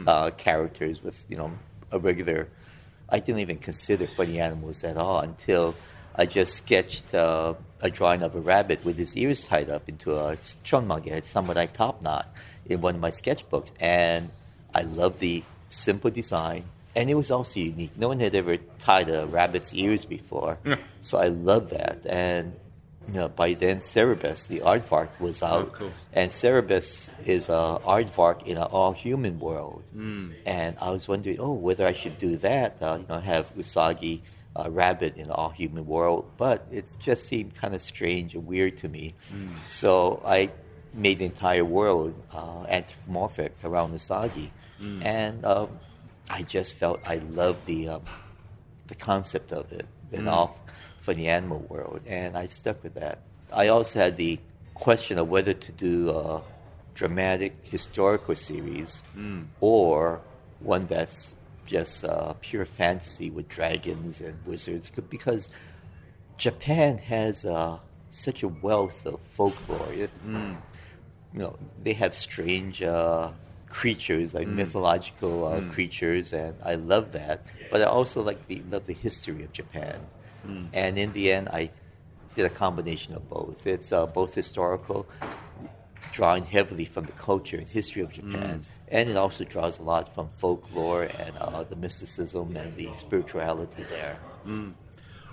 uh, characters with you know a regular. I didn't even consider funny animals at all until I just sketched uh, a drawing of a rabbit with his ears tied up into a chonmage, a samurai top knot, in one of my sketchbooks, and I love the simple design. And it was also unique. No one had ever tied a rabbit's ears before, so I loved that. And you know, by then Cerebus, the aardvark, was out, of course. and Cerebus is a aardvark in an all-human world. And I was wondering, oh, whether I should do that. Uh, you know, have Usagi uh, rabbit in an all-human world, but it just seemed kind of strange and weird to me. So I made the entire world uh, anthropomorphic around Usagi, and um, I just felt I loved the um, the concept of it, an off for the animal world, and I stuck with that. I also had the question of whether to do a dramatic historical series or one that's just uh, pure fantasy with dragons and wizards, because Japan has uh, such a wealth of folklore. It, You know, they have strange uh, creatures, like mythological uh, creatures, and I love that. But I also like the love the history of Japan. And in the end, I did a combination of both. It's uh, both historical, drawing heavily from the culture and history of Japan, and it also draws a lot from folklore and uh, the mysticism and the spirituality there.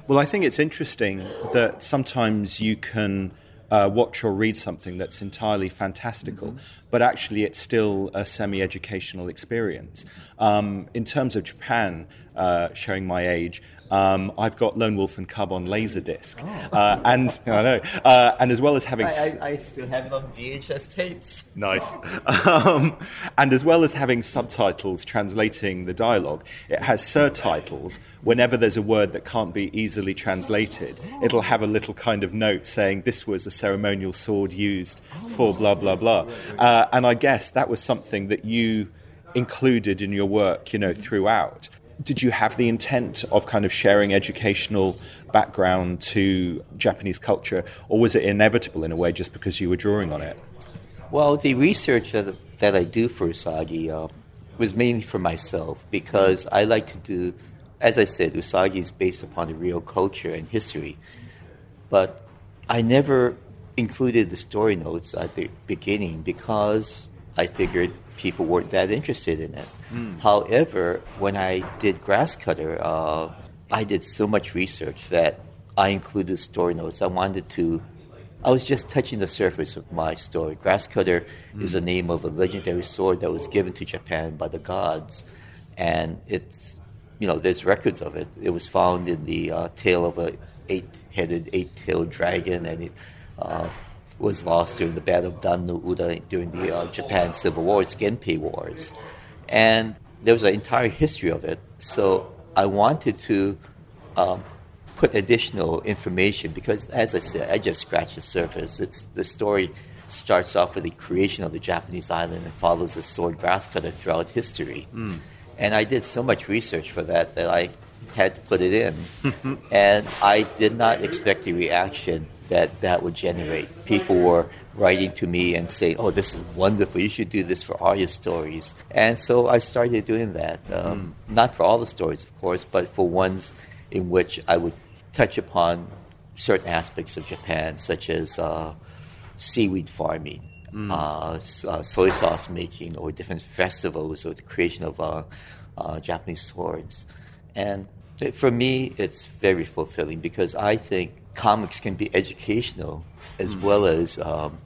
Well, I think it's interesting that sometimes you can uh, watch or read something that's entirely fantastical, but actually it's still a semi educational experience. Um, in terms of Japan, uh, showing my age, um, I've got Lone Wolf and Cub on Laserdisc. Uh, and, I know, uh, and as well as having. s- I, I still have it on VHS tapes. Nice. Um, and as well as having subtitles translating the dialogue, it has surtitles. Whenever there's a word that can't be easily translated, it'll have a little kind of note saying this was a ceremonial sword used for blah, blah, blah. Uh, and I guess that was something that you included in your work, you know, throughout. Did you have the intent of kind of sharing educational background to Japanese culture, or was it inevitable in a way just because you were drawing on it? Well, the research that, that I do for Usagi uh, was mainly for myself because I like to do, as I said, Usagi is based upon the real culture and history. But I never included the story notes at the beginning because I figured people weren't that interested in it. However, when I did Grasscutter, uh, I did so much research that I included story notes. I wanted to I was just touching the surface of my story. Grasscutter is the name of a legendary sword that was given to Japan by the gods, and it's you know there's records of it. It was found in the uh, tail of a eight-headed, eight-tailed dragon, and it uh, was lost during the Battle of Dan no Ura during the uh, Japan Civil Wars, Genpei Wars, and there was an entire history of it. So I wanted to. Um, put additional information because, as I said, I just scratched the surface. It's the story starts off with the creation of the Japanese island and follows the sword grass cutter throughout history. And I did so much research for that that I had to put it in. and I did not expect the reaction that that would generate. People were writing to me and saying, "Oh, this is wonderful! You should do this for all your stories." And so I started doing that. Um, mm. Not for all the stories, of course, but for ones in which I would touch upon certain aspects of Japan, such as uh, seaweed farming, mm. uh, uh, soy sauce making, or different festivals, or the creation of uh, uh, Japanese swords. And for me, it's very fulfilling because I think comics can be educational as mm. well as um,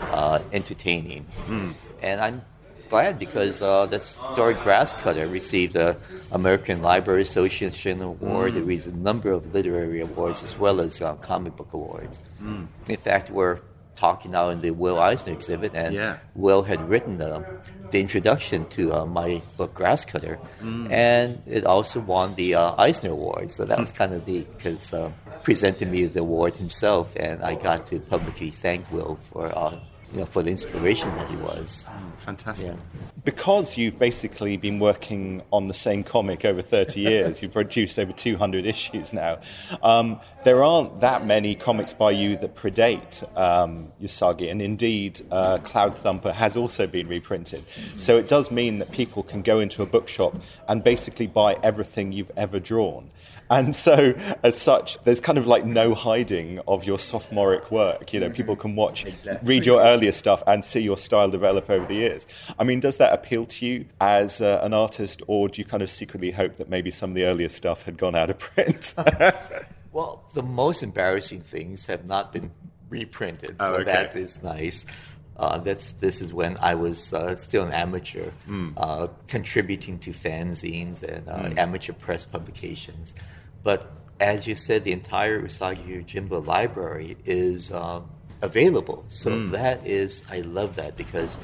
uh, entertaining. Mm. And I'm glad because uh, the story Grasscutter received the American Library Association Award. Mm. It received a number of literary awards as well as uh, comic book awards. Mm. In fact, we're talking now in the Will Eisner exhibit, and yeah. Will had written the, the introduction to uh, my book Grasscutter, mm. and it also won the uh, Eisner Award. So that was kind of neat because uh, presented me the award himself, and I got to publicly thank Will for uh, you know, for the inspiration that he was. Mm, fantastic. Yeah. Because you've basically been working on the same comic over 30 years, you've produced over 200 issues now. Um, there aren't that many comics by you that predate um, Usagi, and indeed, uh, Groundthumper has also been reprinted. So it does mean that people can go into a bookshop and basically buy everything you've ever drawn. And so, as such, there's kind of like no hiding of your sophomoric work. You know, people can watch, exactly. read your earlier stuff, and see your style develop over the years. I mean, does that appeal to you as uh, an artist, or do you kind of secretly hope that maybe some of the earlier stuff had gone out of print? well, the most embarrassing things have not been reprinted, so oh, okay. that is nice. Uh, that's this is when I was uh, still an amateur, mm. uh, contributing to fanzines and mm. amateur press publications. But as you said, the entire Usagi Yojimbo library is um, available. So mm. that is, I love that because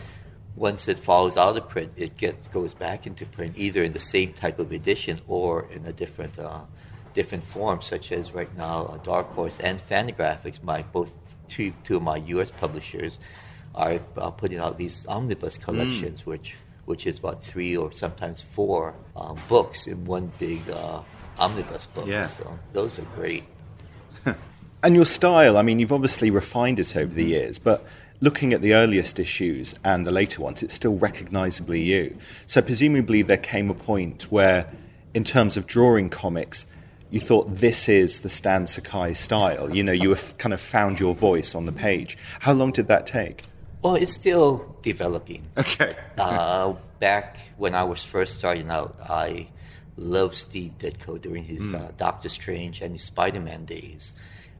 once it falls out of print, it gets goes back into print either in the same type of edition or in a different uh, different form, such as right now uh, Dark Horse and Fantagraphics, my both two two of my U.S. publishers are uh, putting out these omnibus hmm. collections, mm. which which is about three or sometimes four um, books in one big uh, omnibus books. Yeah. So those are great. and your style, I mean, you've obviously refined it over the years, but looking at the earliest issues and the later ones, it's still recognizably you. So presumably there came a point where, in terms of drawing comics, you thought this is the Stan Sakai style. You know, you have kind of found your voice on the page. How long did that take? Well, it's still developing. Okay. uh, back when I was first starting out, I loved Steve Ditko during his mm. uh, Doctor Strange and his Spider Man days.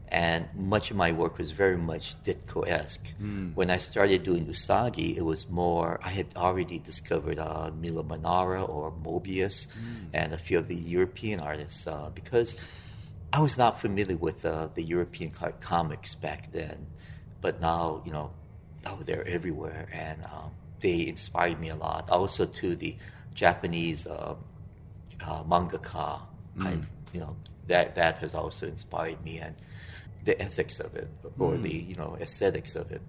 And much of my work was very much Ditko esque. Mm. When I started doing Usagi, it was more, I had already discovered uh, Milo Manara or Moebius mm. and a few of the European artists uh, because I was not familiar with uh, the European comics back then. But now, you know, oh, they're everywhere, and um, they inspired me a lot. Also, to the Japanese uh, mangaka, mm. I, you know, that that has also inspired me, and the ethics of it, or mm. the you know aesthetics of it.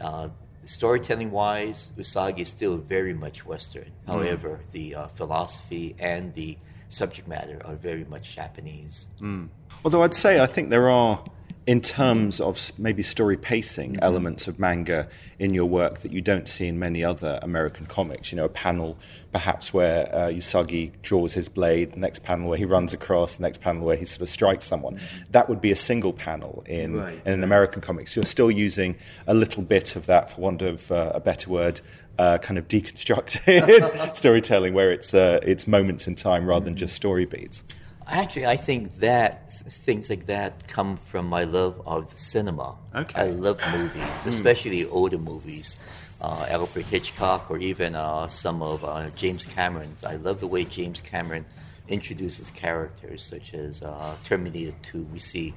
Uh, storytelling wise, Usagi is still very much Western. Mm. However, the uh, philosophy and the subject matter are very much Japanese. Mm. Although I'd say I think there are in terms of maybe story pacing mm-hmm. elements of manga in your work that you don't see in many other American comics. You know, a panel perhaps where uh, Usagi draws his blade, the next panel where he runs across, the next panel where he sort of strikes someone. Mm-hmm. That would be a single panel in, right. in an American comic. So you're still using a little bit of that, for want of uh, a better word, uh, kind of deconstructed storytelling where it's, uh, it's moments in time rather than just story beats. Actually, I think that things like that come from my love of cinema. Okay. I love movies, hmm. especially older movies. Uh, Alfred Hitchcock or even uh, some of uh, James Cameron's. I love the way James Cameron introduces characters, such as uh, Terminator 2. We see,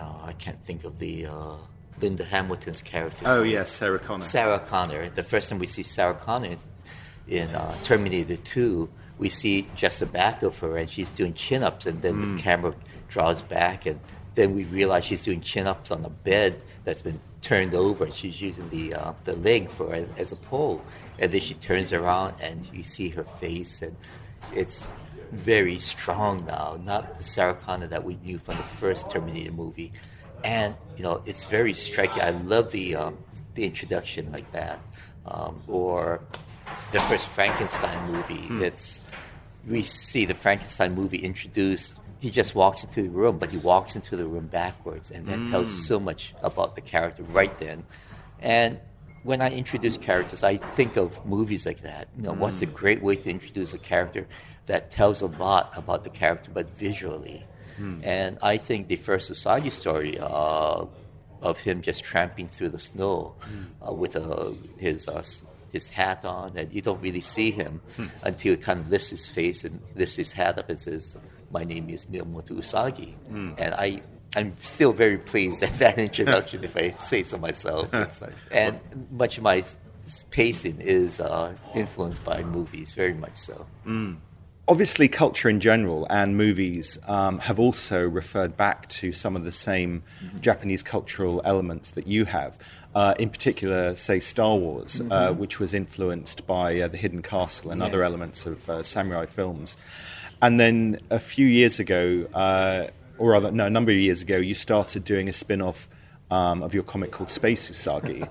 uh, I can't think of the uh, Linda Hamilton's character. Oh, yes, Sarah Connor. Sarah Connor. The first time we see Sarah Connor in Terminator 2, we see just the back of her and she's doing chin ups, and then mm. the hmm. camera draws back, and then we realize she's doing chin ups on a bed that's been turned over, and she's using the uh, the leg for as a pole. And then she turns around, and you see her face, and it's very strong now, not the Sarah Connor that we knew from the first Terminator movie. And you know, it's very striking. I love the um, the introduction like that, um, or the first Frankenstein movie. Hmm. It's we see the Frankenstein movie introduced. He just walks into the room, but he walks into the room backwards, and that tells Hmm. so much about the character right then. And when I introduce characters, I think of movies like that. You know, what's a Hmm. great way to introduce a character that tells a lot about the character, but visually. Hmm. And I think the first Usagi story uh, of him just tramping through the snow Hmm. uh, with uh, his uh, his hat on, and you don't really see him Hmm. until he kind of lifts his face and lifts his hat up and says, "My name is Miyamoto Usagi," Hmm. and I. I'm still very pleased at that introduction, if I say so myself. And much of my pacing is uh, influenced by movies, very much so. obviously culture in general and movies um, have also referred back to some of the same Japanese cultural elements that you have. Uh, in particular, say Star Wars, uh, which was influenced by uh, the Hidden Castle and other elements of uh, samurai films. And then a few years ago, uh, or rather, no, a number of years ago, you started doing a spin off um, of your comic called Space Usagi.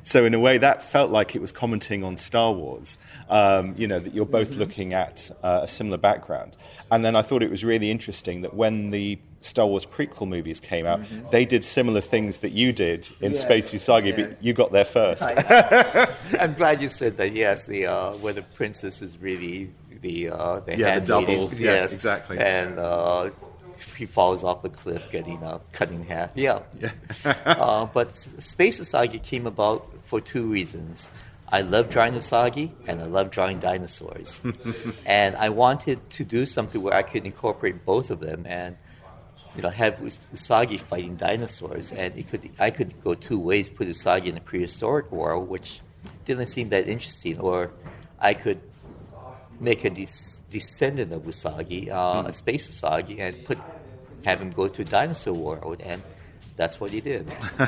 so in a way, that felt like it was commenting on Star Wars. Um, you know that you're both looking at uh, a similar background, and then I thought it was really interesting that when the Star Wars prequel movies came out, they did similar things that you did in Yes, Space Usagi, yes. but you got there first. I'm glad you said that. Yes, the uh, where the princess is really the uh, the Yeah, the double. Yeah, Yes, exactly. And uh, he falls off the cliff, getting uh, cut in half. Yeah. uh, but Space Usagi came about for two reasons. I love drawing Usagi, and I love drawing dinosaurs. and I wanted to do something where I could incorporate both of them and you know, have Usagi fighting dinosaurs, and it could I could go two ways: put Usagi in a prehistoric world, which didn't seem that interesting, or I could make a des- descendant of Usagi, uh, a space Usagi, and put have him go to a dinosaur world, and that's what he did.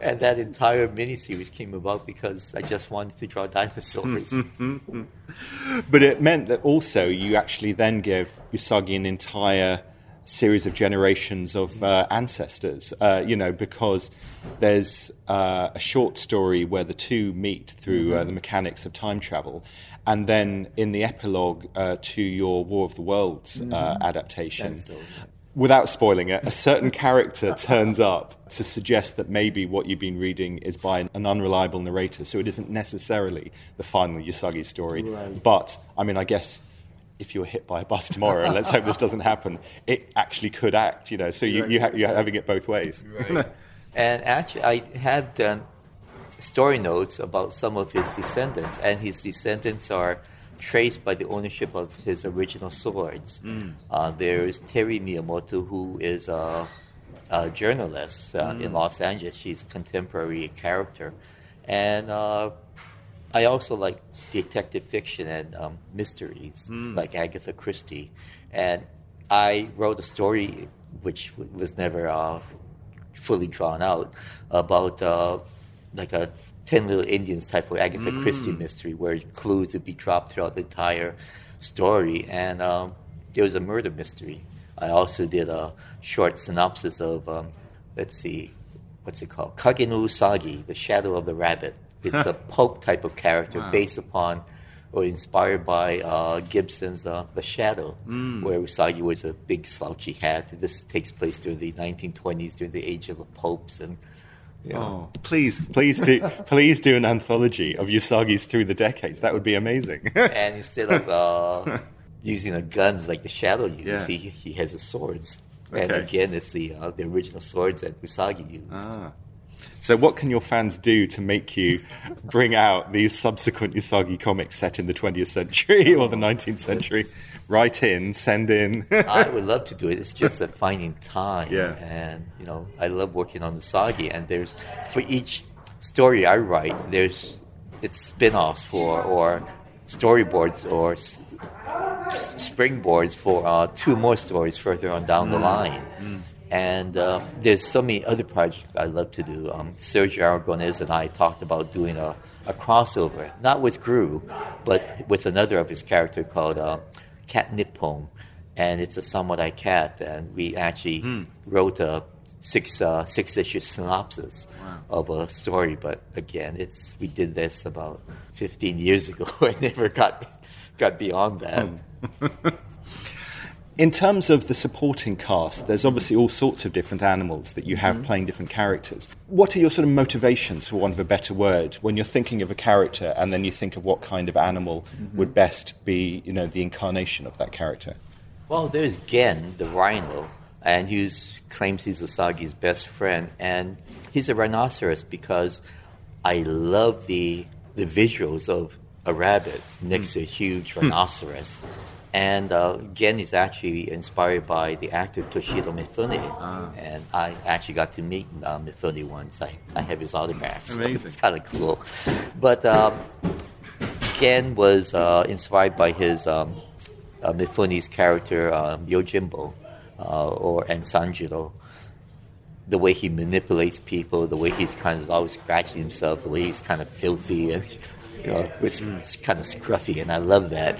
and that entire miniseries came about because I just wanted to draw dinosaurs. But it meant that also you actually then give Usagi an entire series of generations of uh, ancestors, uh, you know, because there's uh, a short story where the two meet through uh, the mechanics of time travel. And then in the epilogue uh, to your War of the Worlds uh, adaptation, without spoiling it, a certain character turns up to suggest that maybe what you've been reading is by an unreliable narrator. So it isn't necessarily the final Usagi story. But, I mean, I guess if you're hit by a bus tomorrow, let's hope this doesn't happen, it actually could act, you know. So you, you ha- you're having it both ways. And actually, I have done story notes about some of his descendants, and his descendants are traced by the ownership of his original swords. Uh, there's Terry Miyamoto, who is a, a journalist uh, in Los Angeles. She's a contemporary character. And uh, I also like detective fiction and um, mysteries, like Agatha Christie. And I wrote a story which was never uh, fully drawn out about uh, like a Ten Little Indians type of Agatha Christie mystery where clues would be dropped throughout the entire story. And um, there was a murder mystery. I also did a short synopsis of, um, let's see, what's it called? Kage no Usagi, The Shadow of the Rabbit. It's a pulp type of character based upon or inspired by uh, Gibson's uh, The Shadow, where Usagi wears a big slouchy hat. This takes place during the 1920s, during the age of the popes, and you know, Oh, please, please do, please do an anthology of Usagi's through the decades. That would be amazing. and instead of uh, using the guns like the Shadow used, Yeah. he he has the swords. And again, it's the uh, the original swords that Usagi used. Ah. So, what can your fans do to make you bring out these subsequent Usagi comics set in the 20th century or the 19th century? Write in, send in. I would love to do it. It's just that finding time. Yeah. And, you know, I love working on Usagi. And there's, for each story I write, there's, it's spin offs for, or storyboards or s- springboards for uh, two more stories further on down the line. And uh, there's so many other projects I love to do. Um, Sergio Aragonés and I talked about doing a, a crossover, not with Groo, but with another of his character called uh, Cat Nippon. And it's a samurai cat. And we actually wrote a six uh, six issue synopsis of a story. But again, it's we did this about 15 years ago. I never got got beyond that. In terms of the supporting cast, there's obviously all sorts of different animals that you have Mm-hmm. playing different characters. What are your sort of motivations, for want of a better word, when you're thinking of a character and then you think of what kind of animal Mm-hmm. would best be, you know, the incarnation of that character? Well, there's Gen, the rhino, and he claims he's Usagi's best friend, and he's a rhinoceros because I love the the visuals of a rabbit next to a huge rhinoceros. And uh, Gen is actually inspired by the actor Toshiro Mifune, and I actually got to meet uh, Mifune once. I, I have his autograph. so Amazing. it's kind of cool. But um, Gen was uh, inspired by his um, uh, Mifune's character um, Yojimbo uh, or and Sanjuro. The way he manipulates people, the way he's kind of always scratching himself, the way he's kind of filthy and you know, it's, it's kind of scruffy, and I love that.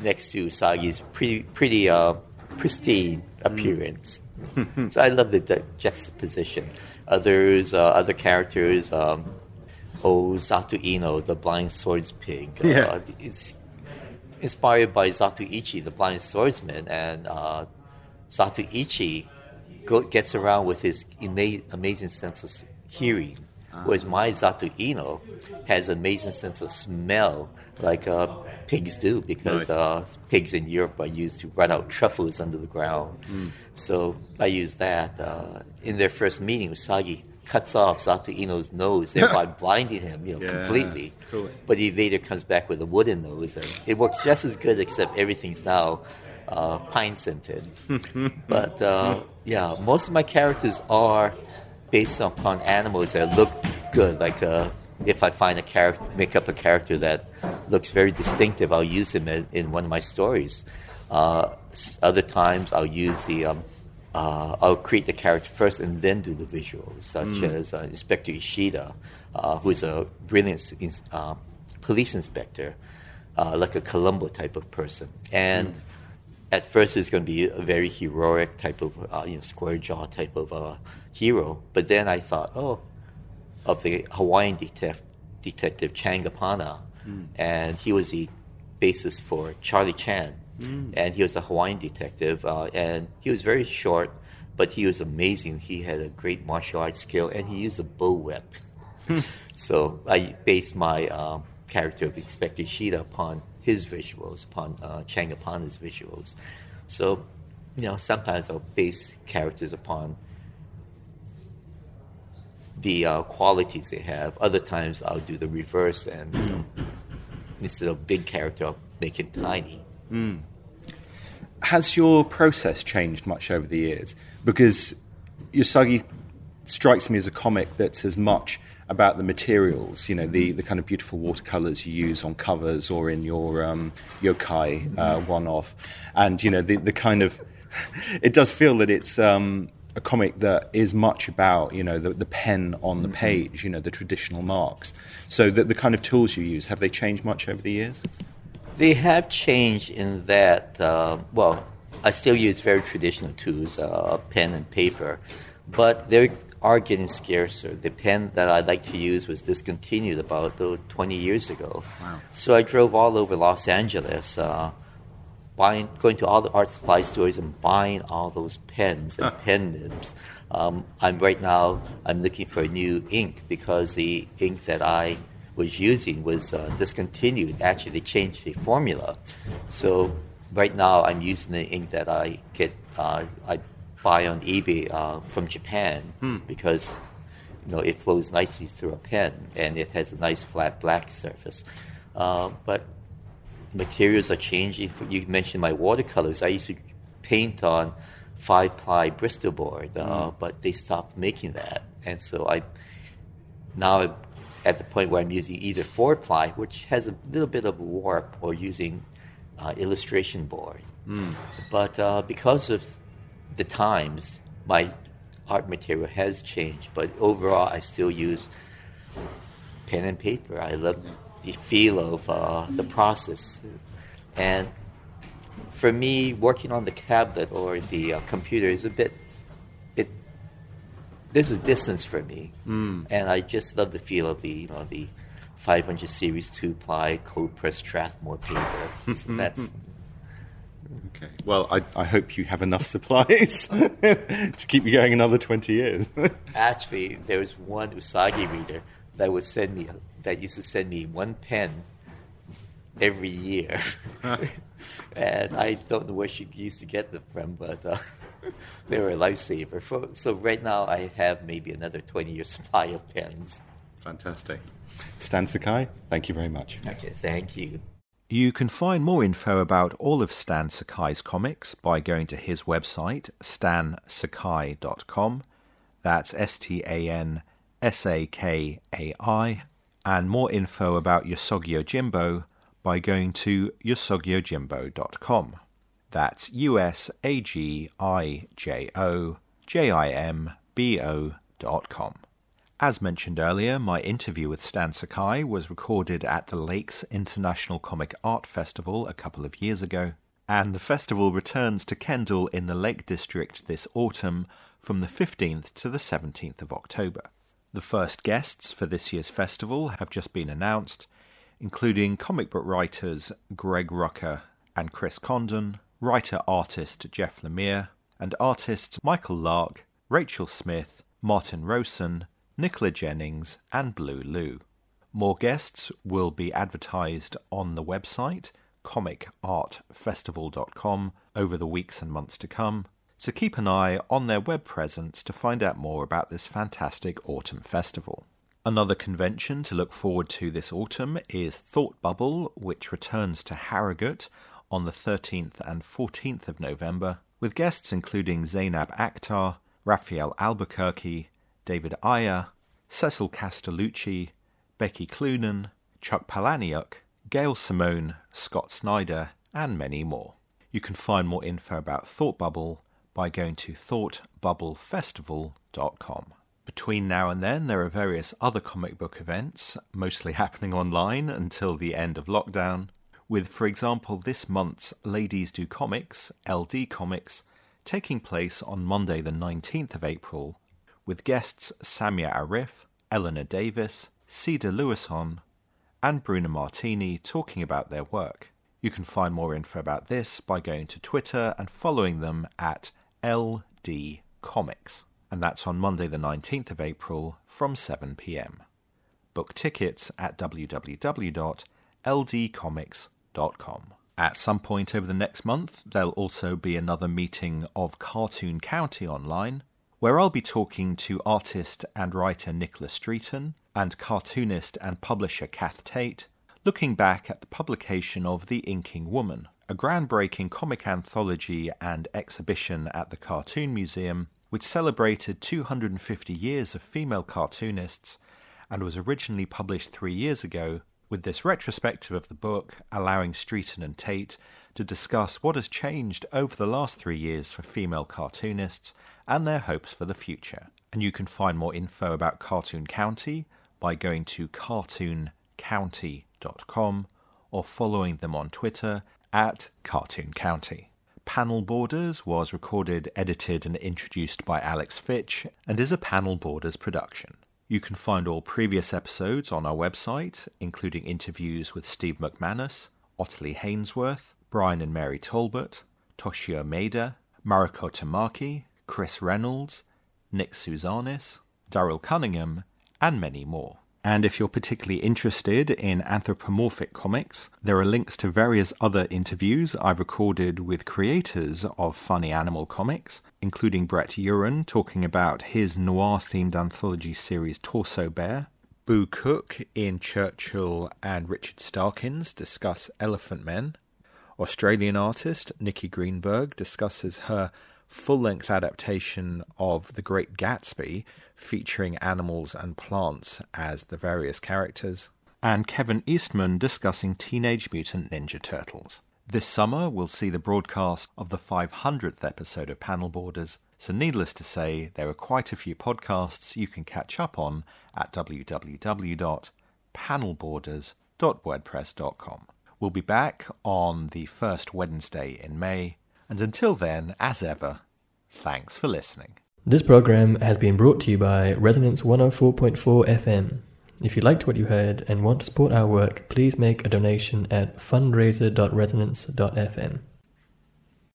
Next to Usagi's pretty, pretty uh, pristine appearance, so I love the, the juxtaposition. Others, uh, other characters, um, oh Zato-Ino, the blind swords pig. Yeah. Uh, it's inspired by Zatoichi, the blind swordsman, and uh, Zatoichi go, gets around with his ama- amazing sense of hearing, whereas my Zato-Ino has amazing sense of smell, like uh, pigs do, because Nice. uh, pigs in Europe are used to run out truffles under the ground. So I use that. Uh, in their first meeting, Usagi cuts off Zato-Ino's nose, thereby blinding him, you know, Yeah, completely. But he later comes back with a wooden nose, and it works just as good, except everything's now uh, pine scented. but uh, yeah, most of my characters are based upon animals that look good. Like uh, if I find a character, make up a character that looks very distinctive, I'll use him in, in one of my stories. Uh, other times, I'll use the um, uh, I'll create the character first and then do the visuals, such as uh, Inspector Ishida, uh, who's a brilliant ins- uh, police inspector, uh, like a Columbo type of person. And at first, it's going to be a very heroic type of, uh, you know, square jaw type of uh, hero. But then I thought, oh, of the Hawaiian detective, detective Chang Apana, and he was the basis for Charlie Chan, and he was a Hawaiian detective, uh, and he was very short, but he was amazing. He had a great martial arts skill, and he used a bow whip. so I based my um, character of Inspector Ishida upon his visuals, upon uh, Chang Apana's visuals. So, you know, sometimes I'll base characters upon the uh, qualities they have. Other times I'll do the reverse and you know, instead of big character, I'll make it tiny. Has your process changed much over the years? Because Usagi strikes me as a comic that's as much about the materials, you know, the, the kind of beautiful watercolors you use on covers or in your um, yokai uh, one-off, and you know the the kind of it does feel that it's um, a comic that is much about you know the, the pen on the page, you know, the traditional marks. So the, the kind of tools you use have they changed much over the years? They have changed in that, uh, well, I still use very traditional tools, uh, pen and paper, but they are getting scarcer. The pen that I like to use was discontinued about uh, 20 years ago. Wow. So I drove all over Los Angeles, uh, buying, going to all the art supply stores and buying all those pens and pen nibs. Um, I'm right now. I'm looking for a new ink because the ink that I was using was uh, discontinued. Actually, they changed the formula. So right now, I'm using the ink that I get. Uh, I buy on eBay uh, from Japan because you know it flows nicely through a pen and it has a nice flat black surface. Uh, but materials are changing. You mentioned my watercolors. I used to paint on five ply Bristol board, uh, but they stopped making that, and so I now I'm at the point where I'm using either four ply, which has a little bit of warp, or using uh, illustration board. But uh, because of the times, my art material has changed. But overall, I still use pen and paper. I love the feel of uh, the process. And for me, working on the tablet or the uh, computer is a bit, it there's a distance for me, Mm. and I just love the feel of the you know the 500 series two ply cold pressed Strathmore paper. So that's Okay. Well, I, I hope you have enough supplies to keep you going another 20 years. actually there was one Usagi reader that would send me that used to send me one pen every year, and I don't know where she used to get them from, but uh, they were a lifesaver. For, so right now I have maybe another 20 year supply of pens. Fantastic. Stan Sakai, thank you very much. Okay, thank you. You can find more info about all of Stan Sakai's comics by going to his website, stansakai.com. That's S T A N S A K A I. And more info about Usagi Yojimbo by going to usagiyojimbo.com. That's U S A G I J O J I M B O dot com. As mentioned earlier, my interview with Stan Sakai was recorded at the Lakes International Comic Art Festival a couple of years ago, and the festival returns to Kendal in the Lake District this autumn from the 15th to the 17th of October. The first guests for this year's festival have just been announced, including comic book writers Greg Rucka and Chris Condon, writer artist Jeff Lemire, and artists Michael Lark, Rachel Smith, Martin Rowson, Nicola Jennings, and Blue Lou. More guests will be advertised on the website comicartfestival.com over the weeks and months to come, so keep an eye on their web presence to find out more about this fantastic autumn festival. Another convention to look forward to this autumn is Thought Bubble, which returns to Harrogate on the 13th and 14th of November, with guests including Zainab Akhtar, Rafael Albuquerque, David Ayer, Cecil Castellucci, Becky Cloonan, Chuck Palahniuk, Gail Simone, Scott Snyder, and many more. You can find more info about Thought Bubble by going to thoughtbubblefestival.com. Between now and then, there are various other comic book events, mostly happening online until the end of lockdown, with, for example, this month's Ladies Do Comics, LD Comics, taking place on Monday, the 19th of April, with guests Samia Arif, Eleanor Davis, Cedar Lewisohn, and Bruna Martini talking about their work. You can find more info about this by going to Twitter and following them at LD Comics. And that's on Monday, the 19th of April from 7 pm. Book tickets at www.ldcomics.com. At some point over the next month, there'll also be another meeting of Cartoon County online, where I'll be talking to artist and writer Nicholas Streeten and cartoonist and publisher Cath Tate, looking back at the publication of The Inking Woman, a groundbreaking comic anthology and exhibition at the Cartoon Museum, which celebrated 250 years of female cartoonists and was originally published three years ago, with this retrospective of the book allowing Streeten and Tate to discuss what has changed over the last three years for female cartoonists and their hopes for the future. And you can find more info about Cartoon County by going to cartooncounty.com or following them on Twitter at Cartoon County. Panel Borders was recorded, edited, and introduced by Alex Fitch and is a Panel Borders production. You can find all previous episodes on our website, including interviews with Steve McManus, Ottilie Hainsworth, Bryan and Mary Talbot, Toshio Maeda, Mariko Tamaki, Chris Reynolds, Nick Sousanis, Darryl Cunningham, and many more. And if you're particularly interested in anthropomorphic comics, there are links to various other interviews I've recorded with creators of funny animal comics, including Brett Uren talking about his noir themed anthology series Torso Bear. Boo Cook Ian Churchill and Richard Starkings discuss Elephantmen. Australian artist Nikki Greenberg discusses her full length adaptation of The Great Gatsby, featuring animals and plants as the various characters, and Kevin Eastman discussing Teenage Mutant Ninja Turtles. This summer, we'll see the broadcast of the 500th episode of Panel Borders, so needless to say, there are quite a few podcasts you can catch up on at www.panelborders.wordpress.com. We'll be back on the first Wednesday in May, and until then, as ever, thanks for listening. This program has been brought to you by Resonance 104.4 FM. If you liked what you heard and want to support our work, please make a donation at fundraiser.resonance.fm.